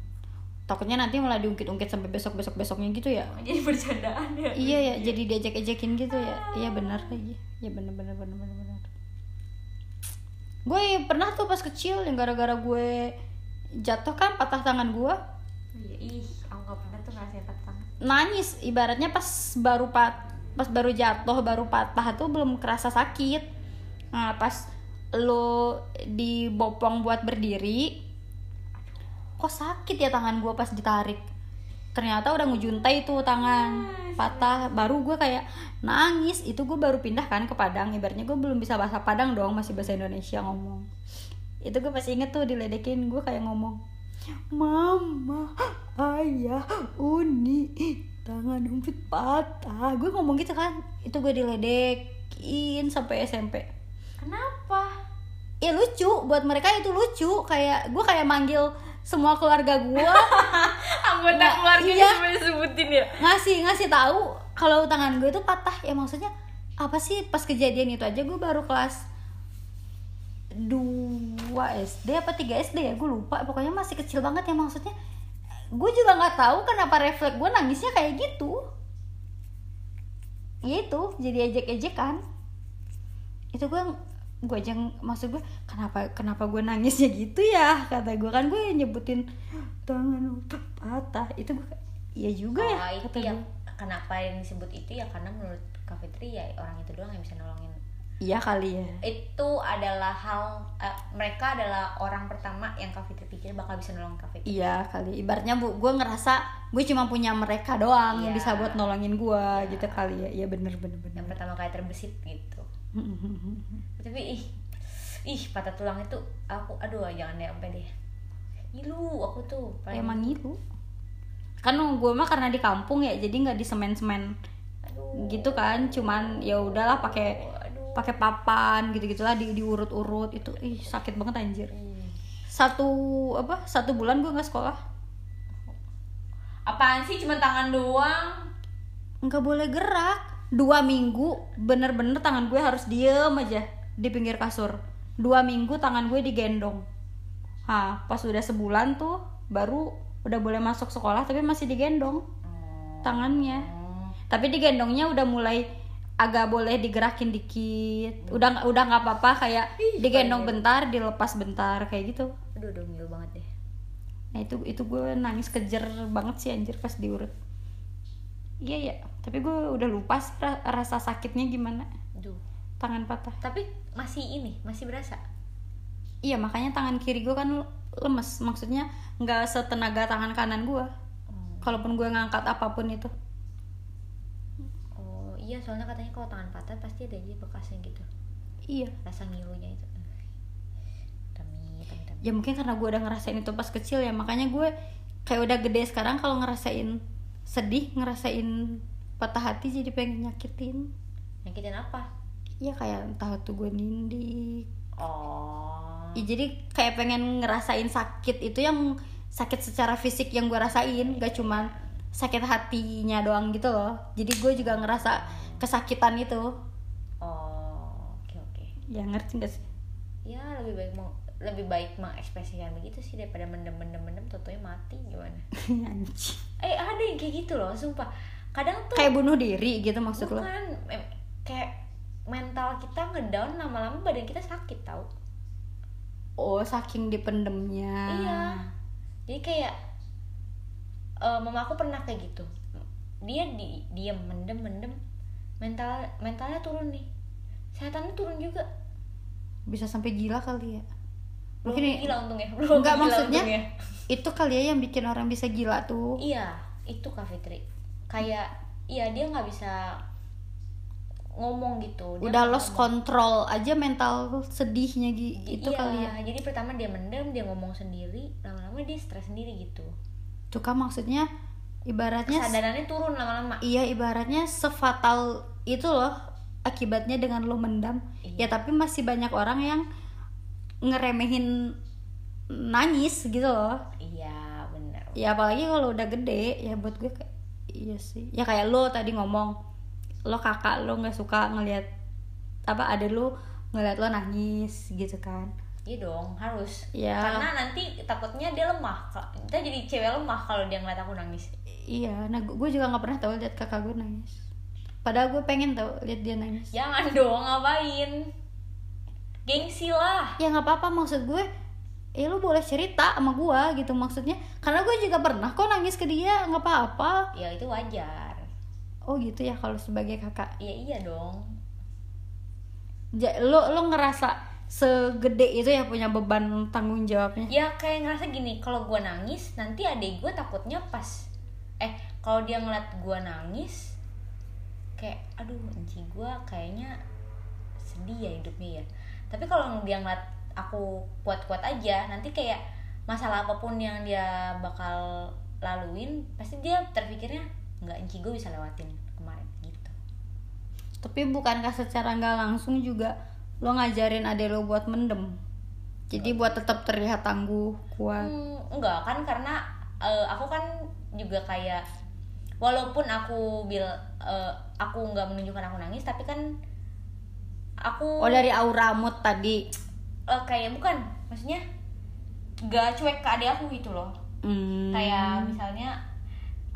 takutnya nanti malah diungkit-ungkit sampai besok besok besoknya gitu ya.
Jadi bercandaan ya?
Iya ya jadi diajak-ajakin gitu ya. Iya benar lagi. Ya benar benar benar benar benar. Gue pernah tuh pas kecil yang gara-gara gue jatuh kan patah tangan gue.
Iya, ih tangan
nangis ibaratnya pas baru pat pas baru jatuh baru patah tuh belum kerasa sakit. Nah pas lo dibopong buat berdiri kok sakit ya tangan gue pas ditarik? Ternyata udah ngejuntai tuh tangan patah. Baru gue kayak nangis itu gue baru pindah kan ke Padang. Ibaratnya gue belum bisa bahasa Padang dong masih bahasa Indonesia ngomong. Itu gue masih inget tuh diledekin gue kayak ngomong mama ayah uni tangan umpit patah. Gue ngomong gitu kan. Itu gue diledekin sampai SMP
kenapa?
Ya lucu. Buat mereka itu lucu. Kayak gue kayak manggil semua keluarga gue.
Anggota
Nggak,
keluarganya
iya.
disebutin ya?
Ngasih ngasih tahu kalau tangan gue itu patah. Ya maksudnya apa sih pas kejadian itu aja? Gue baru kelas 2 SD apa 3 SD ya? Gue lupa pokoknya masih kecil banget ya maksudnya. Gue juga nggak tahu kenapa refleks gue nangisnya kayak gitu. Ya itu jadi ejek-ejekan. Itu gue gue aja maksud gue kenapa kenapa gue nangisnya gitu ya? Kata gue kan gue nyebutin tangan patah. Itu gue iya juga ya
oh, itu
kata
ya.
gue.
kenapa yang disebut itu ya? Karena menurut Kak Fitri ya orang itu doang yang bisa nolongin
iya kali ya.
Itu adalah hal eh, mereka adalah orang pertama yang Kak Fitri pikir bakal bisa nolongin Kak Fitri.
Iya kali. Ibaratnya bu gue ngerasa gue cuma punya mereka doang yang bisa buat nolongin gue gitu kali ya. Iya bener bener bener.
Yang pertama kali terbesit gitu. Tapi ih ih patah tulang itu aku aduh jangan deh sampai deh. Ngilu aku tuh paling-
emang itu kan gue mah karena di kampung ya jadi nggak di semen semen gitu kan. Cuman ya udahlah pakai pakai papan gitu gitulah di diurut-urut itu ih sakit banget anjir. Satu apa satu bulan gue nggak sekolah.
Apaan sih cuma tangan doang?
Nggak boleh gerak. Dua minggu bener-bener tangan gue harus diem aja di pinggir kasur. Dua minggu tangan gue digendong. Ah pas udah sebulan tuh baru udah boleh masuk sekolah tapi masih digendong tangannya. Tapi digendongnya udah mulai agak boleh digerakin dikit. Udah udah nggak apa-apa kayak digendong bentar dilepas bentar kayak gitu.
Aduh udah ngilu banget deh.
Nah itu itu gue nangis kejer banget sih anjir pas diurut. Iya ya tapi gue udah lupa sih ra- rasa sakitnya gimana.
Aduh
tangan patah.
Tapi masih ini masih berasa?
Iya makanya tangan kiri gue kan lemes. Maksudnya nggak setenaga tangan kanan gue kalaupun gue ngangkat apa pun itu.
oh iya soalnya katanya kalau tangan patah pasti ada aja bekasnya gitu.
Iya.
Rasa ngilunya itu. Tami tami tami.
Ya mungkin karena gue udah ngerasain itu pas kecil ya makanya gue kayak udah gede sekarang kalau ngerasain sedih ngerasain patah hati jadi pengen nyakitin.
Nyakitin apa?
Iya kayak entah tuh gue nindik.
Oh.
Ya, jadi kayak pengen ngerasain sakit itu yang sakit secara fisik yang gue rasain gak cuman sakit hatinya doang gitu loh. Jadi gue juga ngerasa kesakitan itu.
Oh oke oke.
Ya ngerti gak sih?
Ya lebih baik mau lebih baik mengekspresikan begitu sih daripada mendem mendem mendem totonya mati gimana? Eh ada yang kayak gitu loh sumpah. Kadang tuh
kayak bunuh diri gitu maksud lo?
Bukan em- kayak mental kita ngedown lama-lama badan kita sakit tau.
Oh saking dipendemnya.
Iya. Jadi kayak eh, mama aku pernah kayak gitu. Dia di diam mendem mendem mental mentalnya turun nih. Sehatannya turun juga.
bisa sampai gila kali ya
Belum
mungkin
gila untungnya. Belum
Enggak,
gila
maksudnya-
untungnya.
itu kali ya yang bikin orang bisa gila tuh
Iya, itu Kak Fitri. Kayak iya dia nggak bisa ngomong gitu. Dia
udah lost
ngomong.
control aja mental sedihnya Gi. itu
iya,
kali ya
Jadi pertama dia mendem, dia ngomong sendiri, lama-lama dia stres sendiri gitu.
Itu kan maksudnya ibaratnya
Kesadarannya turun lama-lama.
iya ibaratnya sefatal itu loh akibatnya dengan lo mendam
Iya.
ya tapi masih banyak orang yang ngeremehin nangis gitu loh
Iya, bener.
ya apalagi kalau udah gede ya buat gue kayak iya sih ya kayak lo tadi ngomong lo kakak lo nggak suka ngelihat apa ada lo ngelihat lo nangis gitu kan
Iya dong, harus.
Ya.
Karena nanti takutnya dia lemah. Kita jadi cewek lemah kalau dia ngeliat aku nangis.
iya nah gue juga nggak pernah tahu lihat kakak gue nangis padahal gue pengen tau lihat dia nangis
Jangan dong, ngapain? Gengsi lah.
ya nggak apa-apa maksud gue ya lu boleh cerita sama gue gitu maksudnya karena gue juga pernah kok nangis ke dia nggak apa-apa
Ya itu wajar.
oh gitu ya kalau sebagai kakak
Ya iya dong.
ja, lo lo ngerasa segede itu ya punya beban tanggung jawabnya
Ya kayak ngerasa gini, kalau gua nangis, nanti adik gua takutnya pas eh kalau dia ngeliat gua nangis kayak aduh enci gua kayaknya sedih ya hidupnya ya. Tapi kalau dia ngeliat aku kuat-kuat aja, nanti kayak masalah apa pun yang dia bakal laluin, pasti dia terpikirnya nggak enci gue bisa lewatin kemarin gitu.
tapi bukankah secara nggak langsung juga lo ngajarin adek lo buat mendem. Jadi buat tetap terlihat tangguh kuat.
Hmm, enggak kan karena eh, aku kan juga kayak walaupun aku bil eh, aku nggak menunjukkan aku nangis tapi kan aku
oh dari aura mood tadi.
Eh, kayak bukan maksudnya nggak cuek ke adik aku gitu loh.
Hmm.
kayak misalnya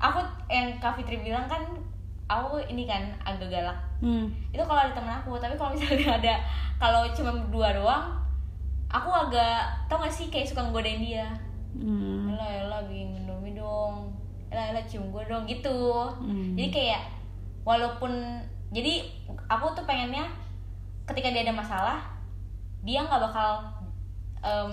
aku yang Kak Fitri bilang kan aku ini kan agak galak
Hmm.
itu kalau ada temen aku tapi kalau misalnya ada kalau cuma berdua doang aku agak tau gak sih kayak suka nggodain dia
Hmm.
Elah elah bikin indomie dong Elah elah cium gue dong gitu
Hmm.
Jadi kayak Walaupun Jadi aku tuh pengennya Ketika dia ada masalah Dia nggak bakal em,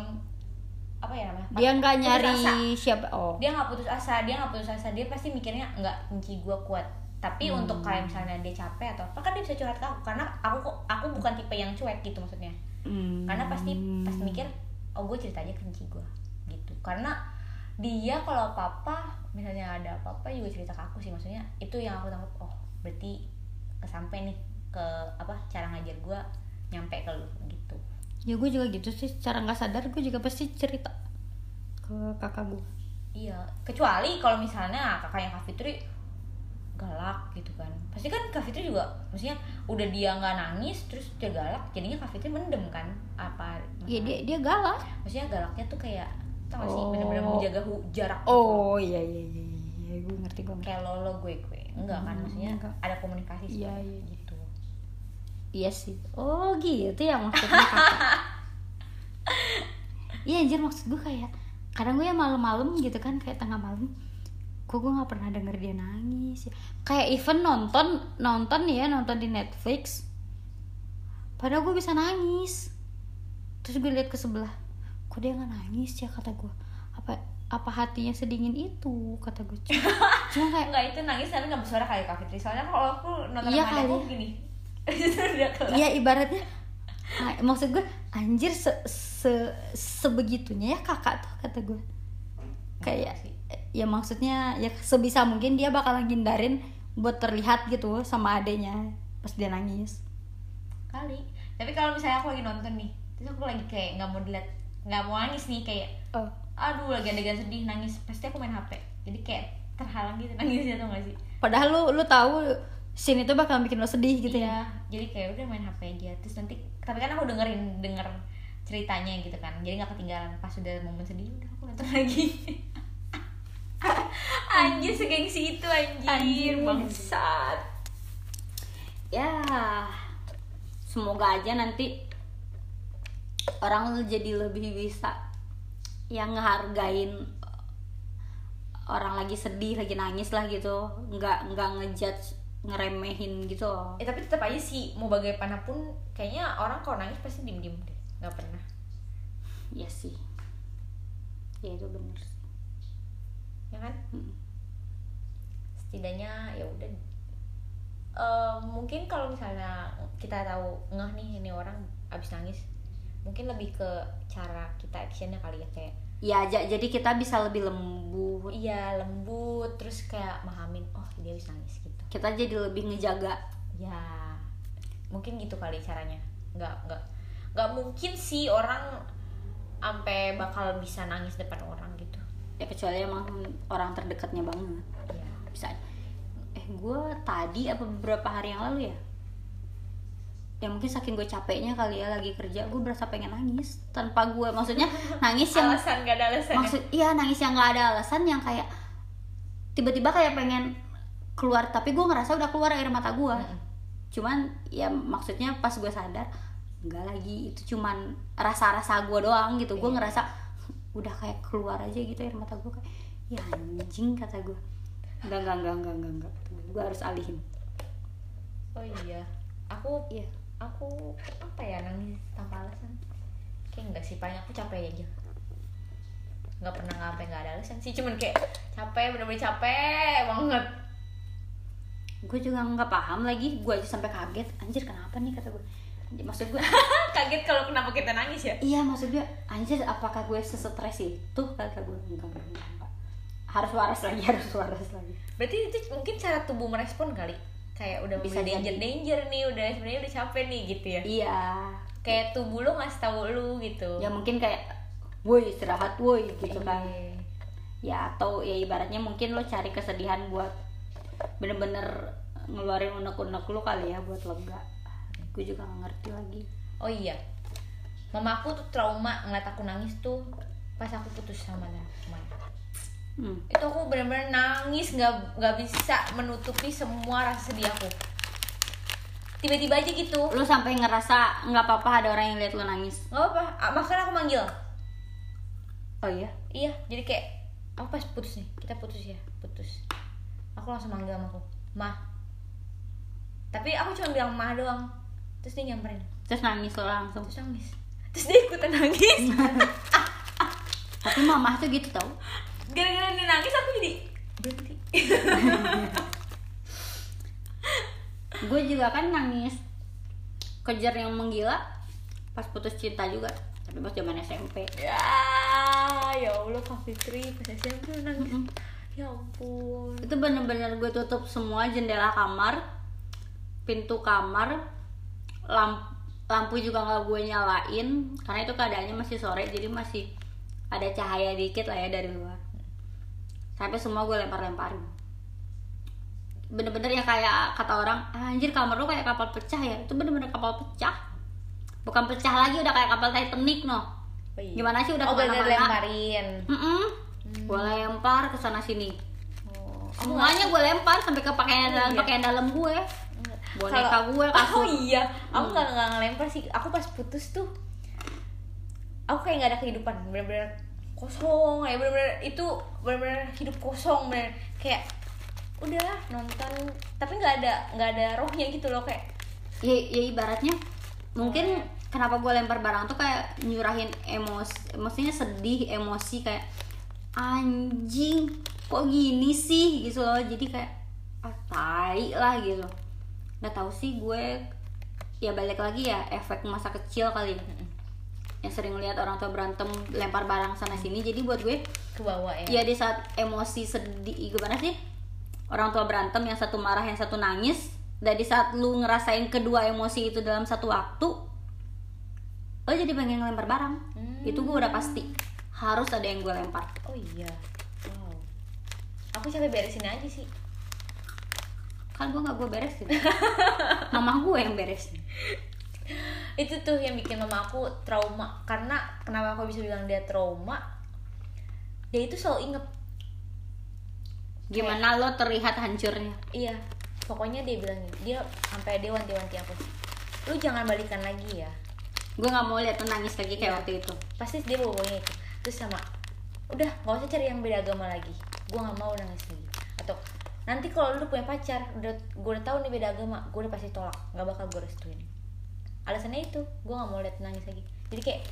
Apa ya namanya
dia nggak nyari
asa.
siapa oh
Dia nggak putus asa Dia nggak putus asa Dia pasti mikirnya nggak benci gue kuat Tapi
Hmm.
untuk kayak misalnya dia capek atau apa Kan dia bisa curhat ke aku. Karena aku aku bukan tipe yang cuek gitu maksudnya.
Hmm.
karena pasti pasti mikir oh gue cerita aja ke Enci gue gitu. Karena dia kalau apa apa misalnya ada apa apa juga cerita ke aku sih. Maksudnya itu yang aku tangkap oh berarti kesampe nih ke apa cara ngajar gue nyampe ke lu gitu.
Ya gue juga gitu sih. Secara nggak sadar gue juga pasti cerita ke kakak gue
iya. Kecuali kalau misalnya kakaknya Kak Fitri galak gitu kan. Pasti kan Kak Fitri juga maksudnya udah dia nggak nangis terus dia galak jadinya Kak Fitri mendem kan. Apa
ya dia dia galak.
Maksudnya galaknya tuh kayak tau gak sih
Oh.
bener-bener menjaga hu- jarak gitu.
oh iya iya iya iya gue ngerti gue ngerti.
Kayak lo lo gue gue. Enggak kan
Hmm,
maksudnya
enggak.
ada komunikasi
Iya,
seperti
iya.
gitu.
Iya sih. Oh gitu ya maksudnya iya anjir maksud gue kayak kadang gue ya malam-malam gitu kan kayak tengah malam kok gue nggak pernah denger dia nangis ya? Kayak even nonton nonton ya nonton di Netflix. Padahal gue bisa nangis. Terus gue lihat ke sebelah kok dia nggak nangis ya? kata gue apa apa hatinya sedingin itu? kata gue cuma, kayak
enggak itu nangis tapi nggak bersuara kayak Kak Fitri. Soalnya kalau aku nonton
Iya kali.
gini.
Iya ibaratnya ah, maksud gue anjir se, se sebegitunya ya kakak tuh kata gue kayak. Ya maksudnya ya sebisa mungkin dia bakal ngindarin buat terlihat gitu sama adenya pas dia nangis.
Kali. Tapi kalau misalnya aku lagi nonton nih terus aku lagi kayak nggak mau dilihat nggak mau nangis nih kayak
oh.
Aduh lagi adegan sedih nangis. Pasti aku main hp jadi kayak terhalang gitu nangisnya tuh gak sih?
Padahal lu lu tahu scene itu bakal bikin lo sedih gitu ya?
Iya. Jadi kayak udah main hp aja. Terus nanti tapi kan aku dengerin denger ceritanya gitu kan. Jadi nggak ketinggalan. Pas udah momen sedih udah aku nonton lagi anjir segengsi itu anjir,
Anjir.
bangsat
ya semoga aja nanti orang jadi lebih bisa yang ngehargain orang lagi sedih lagi nangis lah gitu nggak nggak ngejudge ngeremehin gitu loh.
eh tapi tetap aja sih mau bagaimanapun kayaknya orang kalau nangis pasti diem diem deh nggak pernah
ya sih ya itu bener sih.
Ya kan?
Mm.
setidaknya ya udah. Eh, mungkin kalau misalnya kita tahu ngeh nih ini orang abis nangis mungkin lebih ke cara kita actionnya kali ya kayak
ya ja- jadi kita bisa lebih lembut.
Iya lembut terus kayak mahamin oh dia abis nangis gitu.
Kita jadi lebih ngejaga.
Ya mungkin gitu kali caranya. Nggak nggak nggak mungkin sih orang sampai bakal bisa nangis depan orang gitu
ya kecuali emang orang terdekatnya banget.
Ya
bisa. Eh gue tadi apa beberapa hari yang lalu ya? Ya mungkin saking gue capeknya kali ya lagi kerja gue berasa pengen nangis tanpa gue maksudnya nangis yang
alasan gak ada alasan
maksud iya nangis yang nggak ada alasan yang kayak tiba-tiba kayak pengen keluar tapi gue ngerasa udah keluar air mata gue
Mm-mm.
cuman ya maksudnya pas gue sadar enggak lagi. Itu cuman rasa-rasa gue doang gitu. Gue
Iya.
ngerasa udah kayak keluar aja gitu air mata gue kayak ya anjing kata gue enggak enggak enggak enggak enggak, enggak. gue harus alihin.
Oh iya. Aku
iya.
aku apa ya nangis tanpa alasan. Kayak enggak sih paling aku capek aja. Nggak pernah nggak sampai nggak ada alasan sih. Cuman kayak capek bener-bener capek banget.
Gue juga nggak paham lagi. Gue aja sampai kaget. Anjir kenapa nih? kata gue maksud gue
kaget kalau kenapa kita nangis ya?
Iya maksud gue anjir apakah gue sesetres itu? Kata gue enggak enggak, enggak, harus waras lagi harus waras lagi.
Berarti itu mungkin cara tubuh merespon kali. Kayak udah
Bisa
danger
jadi.
danger nih udah sebenarnya udah capek nih gitu ya?
Iya.
Kayak tubuh lu ngasih tahu lu gitu.
Ya mungkin kayak woi istirahat woi gitu kan.
Iya.
ya atau ya ibaratnya mungkin lo cari kesedihan buat bener-bener ngeluarin unek-unek lu kali ya buat lega gue juga gak ngerti lagi.
Oh iya. Mama aku tuh trauma ngeliat aku nangis tuh pas aku putus sama dia kemarin.
Hmm.
itu aku benar-benar nangis nggak nggak bisa menutupi semua rasa sedih aku. Tiba-tiba aja gitu.
Lu sampai ngerasa nggak apa-apa ada orang yang lihat lu nangis?
Nggak apa makanya aku manggil.
Oh iya?
Iya jadi kayak aku pas putus nih kita putus ya putus. Aku langsung manggil sama aku mah tapi aku cuma bilang mah doang terus dia nyamperin.
Terus nangis lo langsung.
Terus nangis. Terus dia ikutan nangis.
Tapi mamah tuh gitu tau.
Gara-gara dia nangis aku jadi berhenti.
Gue juga kan nangis. Kejar yang menggila pas putus cinta juga. Tapi pas zaman SMP
ya ya allah kak Fitri pas SMP nangis.
Mm-mm.
ya ampun.
Itu bener-bener gue tutup semua jendela kamar pintu kamar lamp lampu juga nggak gue nyalain karena itu keadaannya masih sore jadi masih ada cahaya dikit lah ya dari luar. Sampai semua gue lempar-lemparin. Bener-bener ya kayak kata orang "Ah, anjir kamar lu kayak kapal pecah ya? Itu bener-bener kapal pecah. Bukan pecah lagi udah kayak kapal Titanic no
Oh, iya.
gimana sih udah
oh ke
mana-mana?
lemparin.
Mm-mm. gue lempar ke sana sini.
Oh,
semuanya gue lempar sampai ke pakaian dalam
Iya.
pakaian dalam gue boneka
Kalau-
gue kasur
oh iya. Aku
Hmm.
nggak nggak ngelempar sih. Aku pas putus tuh aku kayak nggak ada kehidupan. Bener-bener kosong. Ya bener-bener itu bener-bener hidup kosong bener. Kayak udahlah nonton. Tapi nggak ada nggak ada rohnya gitu loh kayak.
Ya, ya ibaratnya mungkin kenapa gue lempar barang tuh kayak nyurahin emosi maksudnya sedih emosi kayak anjing kok gini sih? Gitu loh. Jadi kayak ah tai lah gitu nggak tahu sih gue ya balik lagi ya efek masa kecil kali. Ya. yang sering lihat orang tua berantem lempar barang sana sini jadi buat gue
ke bawah ya.
ya di saat emosi sedih gimana sih? Orang tua berantem yang satu marah yang satu nangis dan di saat lu ngerasain kedua emosi itu dalam satu waktu lo jadi pengen ngelempar barang.
Hmm.
itu gue udah pasti. Harus ada yang gue lempar.
Oh iya wow. Aku capek beresin aja sih
kan gue nggak gue beresin mama gue yang beresin
itu tuh yang bikin mama aku trauma. Karena kenapa aku bisa bilang dia trauma? Dia itu selalu inget
gimana lo terlihat hancurnya?
Iya. Pokoknya dia bilang gitu. dia sampai dia wanti-wanti aku. Lu jangan balikan lagi ya.
Gue nggak mau lihat nangis lagi kayak
Iya.
waktu itu.
Pasti dia bawanya itu. Terus sama udah nggak usah cari yang beda agama lagi. Gue nggak mau nangis lagi. Atau nanti kalau lu punya pacar udah gue udah tahu nih beda agama gue udah pasti tolak. Nggak bakal gue restuin. Alasannya itu gue nggak mau lihat nangis lagi. Jadi kayak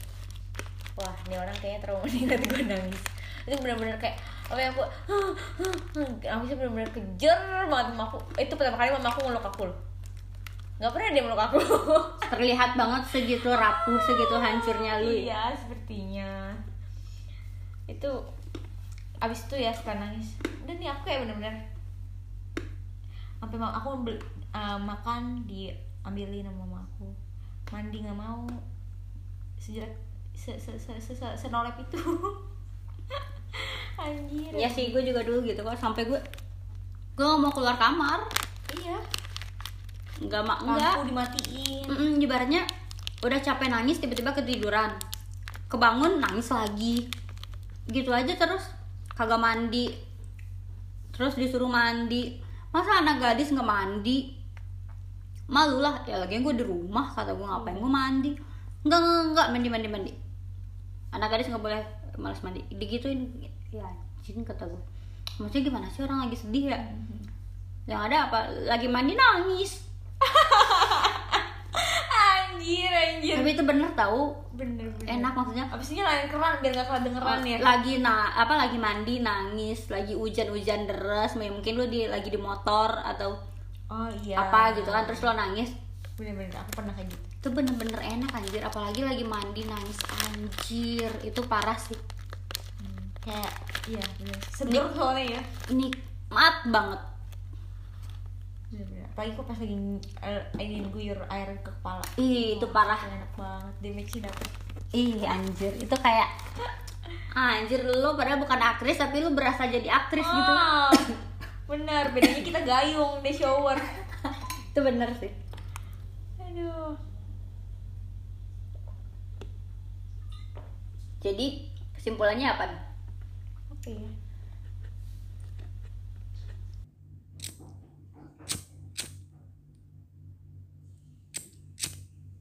wah ini orang kayaknya trauma nih nanti gue nangis. Itu benar-benar kayak apa yang aku nangisnya benar-benar kejer banget sama aku. Itu pertama kali mama aku ngeluk aku loh. Nggak pernah dia meluk aku.
Terlihat banget segitu rapuh segitu hancurnya lu
iya sepertinya. Itu abis itu ya suka nangis. Dan nih aku kayak bener-bener sampai ma- aku ambil uh, makan diambilin sama mama aku. Mandi nggak mau. Sejelek se se se se, se, senolep itu. Anjir.
Ya sih gue juga dulu gitu kok. Sampai gue gue nggak mau keluar kamar.
Iya.
Nggak mak
lampu dimatiin.
Mm-mm, ibaratnya udah capek nangis tiba-tiba ketiduran. Kebangun nangis lagi. Gitu aja terus. Kagak mandi. Terus disuruh mandi masa anak gadis nggak mandi? Malu lah. Ya lagi gue di rumah kata gue ngapain gue mandi? Nggak nggak nggak. Mandi mandi mandi. Anak gadis nggak boleh malas mandi. Digituin. Ya anjing kata gue maksudnya gimana sih orang lagi sedih ya? Yang ada apa? Lagi mandi nangis
anjir anjir.
Tapi itu bener tahu
bener bener.
Enak maksudnya.
Abisnya lain keran biar nggak kedengeran ya.
lagi na apa lagi mandi nangis lagi hujan-hujan deras mungkin lu di lagi di motor atau
oh iya.
apa gitu kan terus lo nangis.
Bener-bener aku pernah kayak gitu.
Itu bener-bener enak anjir. Apalagi lagi mandi nangis anjir. Itu parah sih.
Kayak iya bener. Seger soalnya ya.
nikmat banget
apalagi kok pas lagi eh, lagi guyur air ke kepala.
Ih itu parah.
enak banget damage dapet.
Ih anjir. Itu kayak anjir lu padahal bukan aktris tapi lu berasa jadi aktris gitu.
Ah, bener. Bedanya kita gayung deh shower.
Itu bener sih.
Aduh.
Jadi kesimpulannya apa nih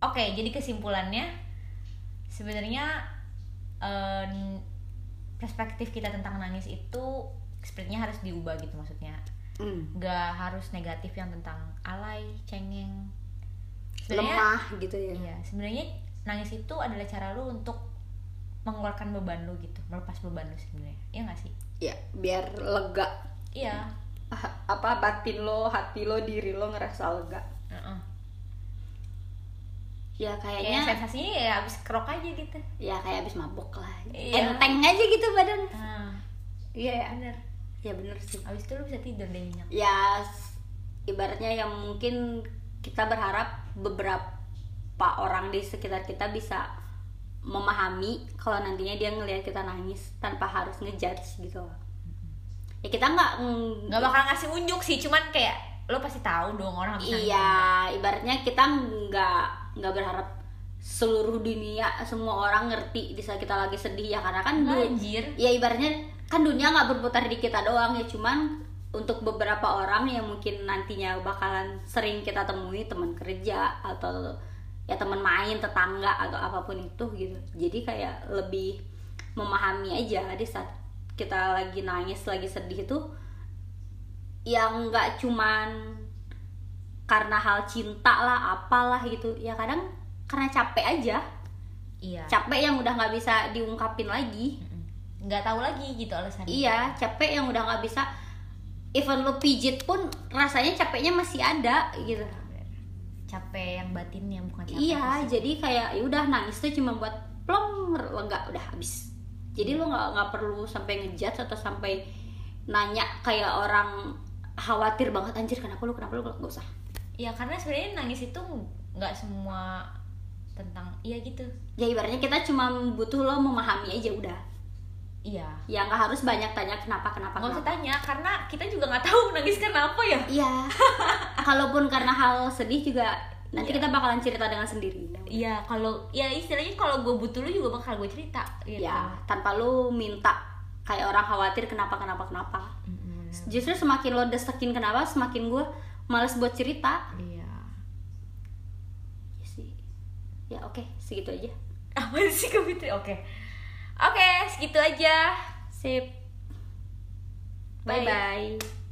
Oke, jadi kesimpulannya sebenarnya em, perspektif kita tentang nangis itu sepertinya harus diubah gitu maksudnya.
hmm.
Gak harus negatif yang tentang alay, cengeng. Sebenarnya
lemah gitu ya
Iya, sebenarnya nangis itu adalah cara lu untuk mengeluarkan beban lu gitu, melepas beban lu sebenarnya. Iya gak sih?
ya biar lega
Iya.
Ah, apa batin lo hati lo diri lo ngerasa lega Ya
Kayak
kayaknya
sensasinya ya abis kerok aja gitu.
ya kayak abis mabok lah
Iya.
enteng aja gitu badan
Nah,
iya ya
bener.
ya bener sih
Abis itu lu bisa tidur deh nyenyak.
ya ibaratnya yang mungkin kita berharap beberapa orang di sekitar kita bisa memahami kalau nantinya dia ngelihat kita nangis tanpa harus ngejudge gitu loh. ya kita nggak ng-
nggak bakal ngasih unjuk sih cuman kayak lo pasti tahu dong orang habis nangis
iya ibaratnya kita nggak nggak berharap seluruh dunia semua orang ngerti di saat kita lagi sedih ya karena kan
anjir.
ya ibaratnya kan dunia nggak berputar di kita doang ya cuman untuk beberapa orang yang mungkin nantinya bakalan sering kita temui teman kerja atau ya teman main tetangga atau apa pun itu gitu. Jadi kayak lebih memahami aja di saat kita lagi nangis lagi sedih itu yang nggak cuman karena hal cinta lah apalah gitu ya kadang karena capek aja
iya
capek yang udah nggak bisa diungkapin lagi
nggak tahu lagi gitu alasannya
Iya, capek yang udah nggak bisa. Even lo pijit pun rasanya capeknya masih ada gitu.
capek yang batinnya bukan capek
Iya, jadi kayak ya udah nangis tuh cuma buat plong lega udah habis. Jadi lo nggak nggak perlu sampai ngejudge atau sampai nanya kayak orang khawatir banget anjir kenapa lu kenapa lu nggak usah.
Iya karena sebenarnya nangis itu nggak semua tentang iya gitu
Ya ibaratnya kita cuma butuh lo memahami aja udah.
iya
Ya nggak harus banyak tanya kenapa kenapa.
nggak usah
kenapa.
tanya karena kita juga nggak tahu nangis karena apa ya
Iya. Kalaupun karena hal sedih juga nanti
Iya.
kita bakalan cerita dengan sendiri.
iya kalau ya istilahnya kalau gue butuh lu juga bakal gue cerita gitu.
ya tanpa lu minta kayak orang khawatir kenapa kenapa kenapa
Mm-mm.
justru semakin lo desekin kenapa semakin gue males buat cerita.
Iya.
Ya sih. Ya oke. Segitu aja.
Apa sih Fitri oke. Oke segitu aja.
Sip.
Bye.
bye bye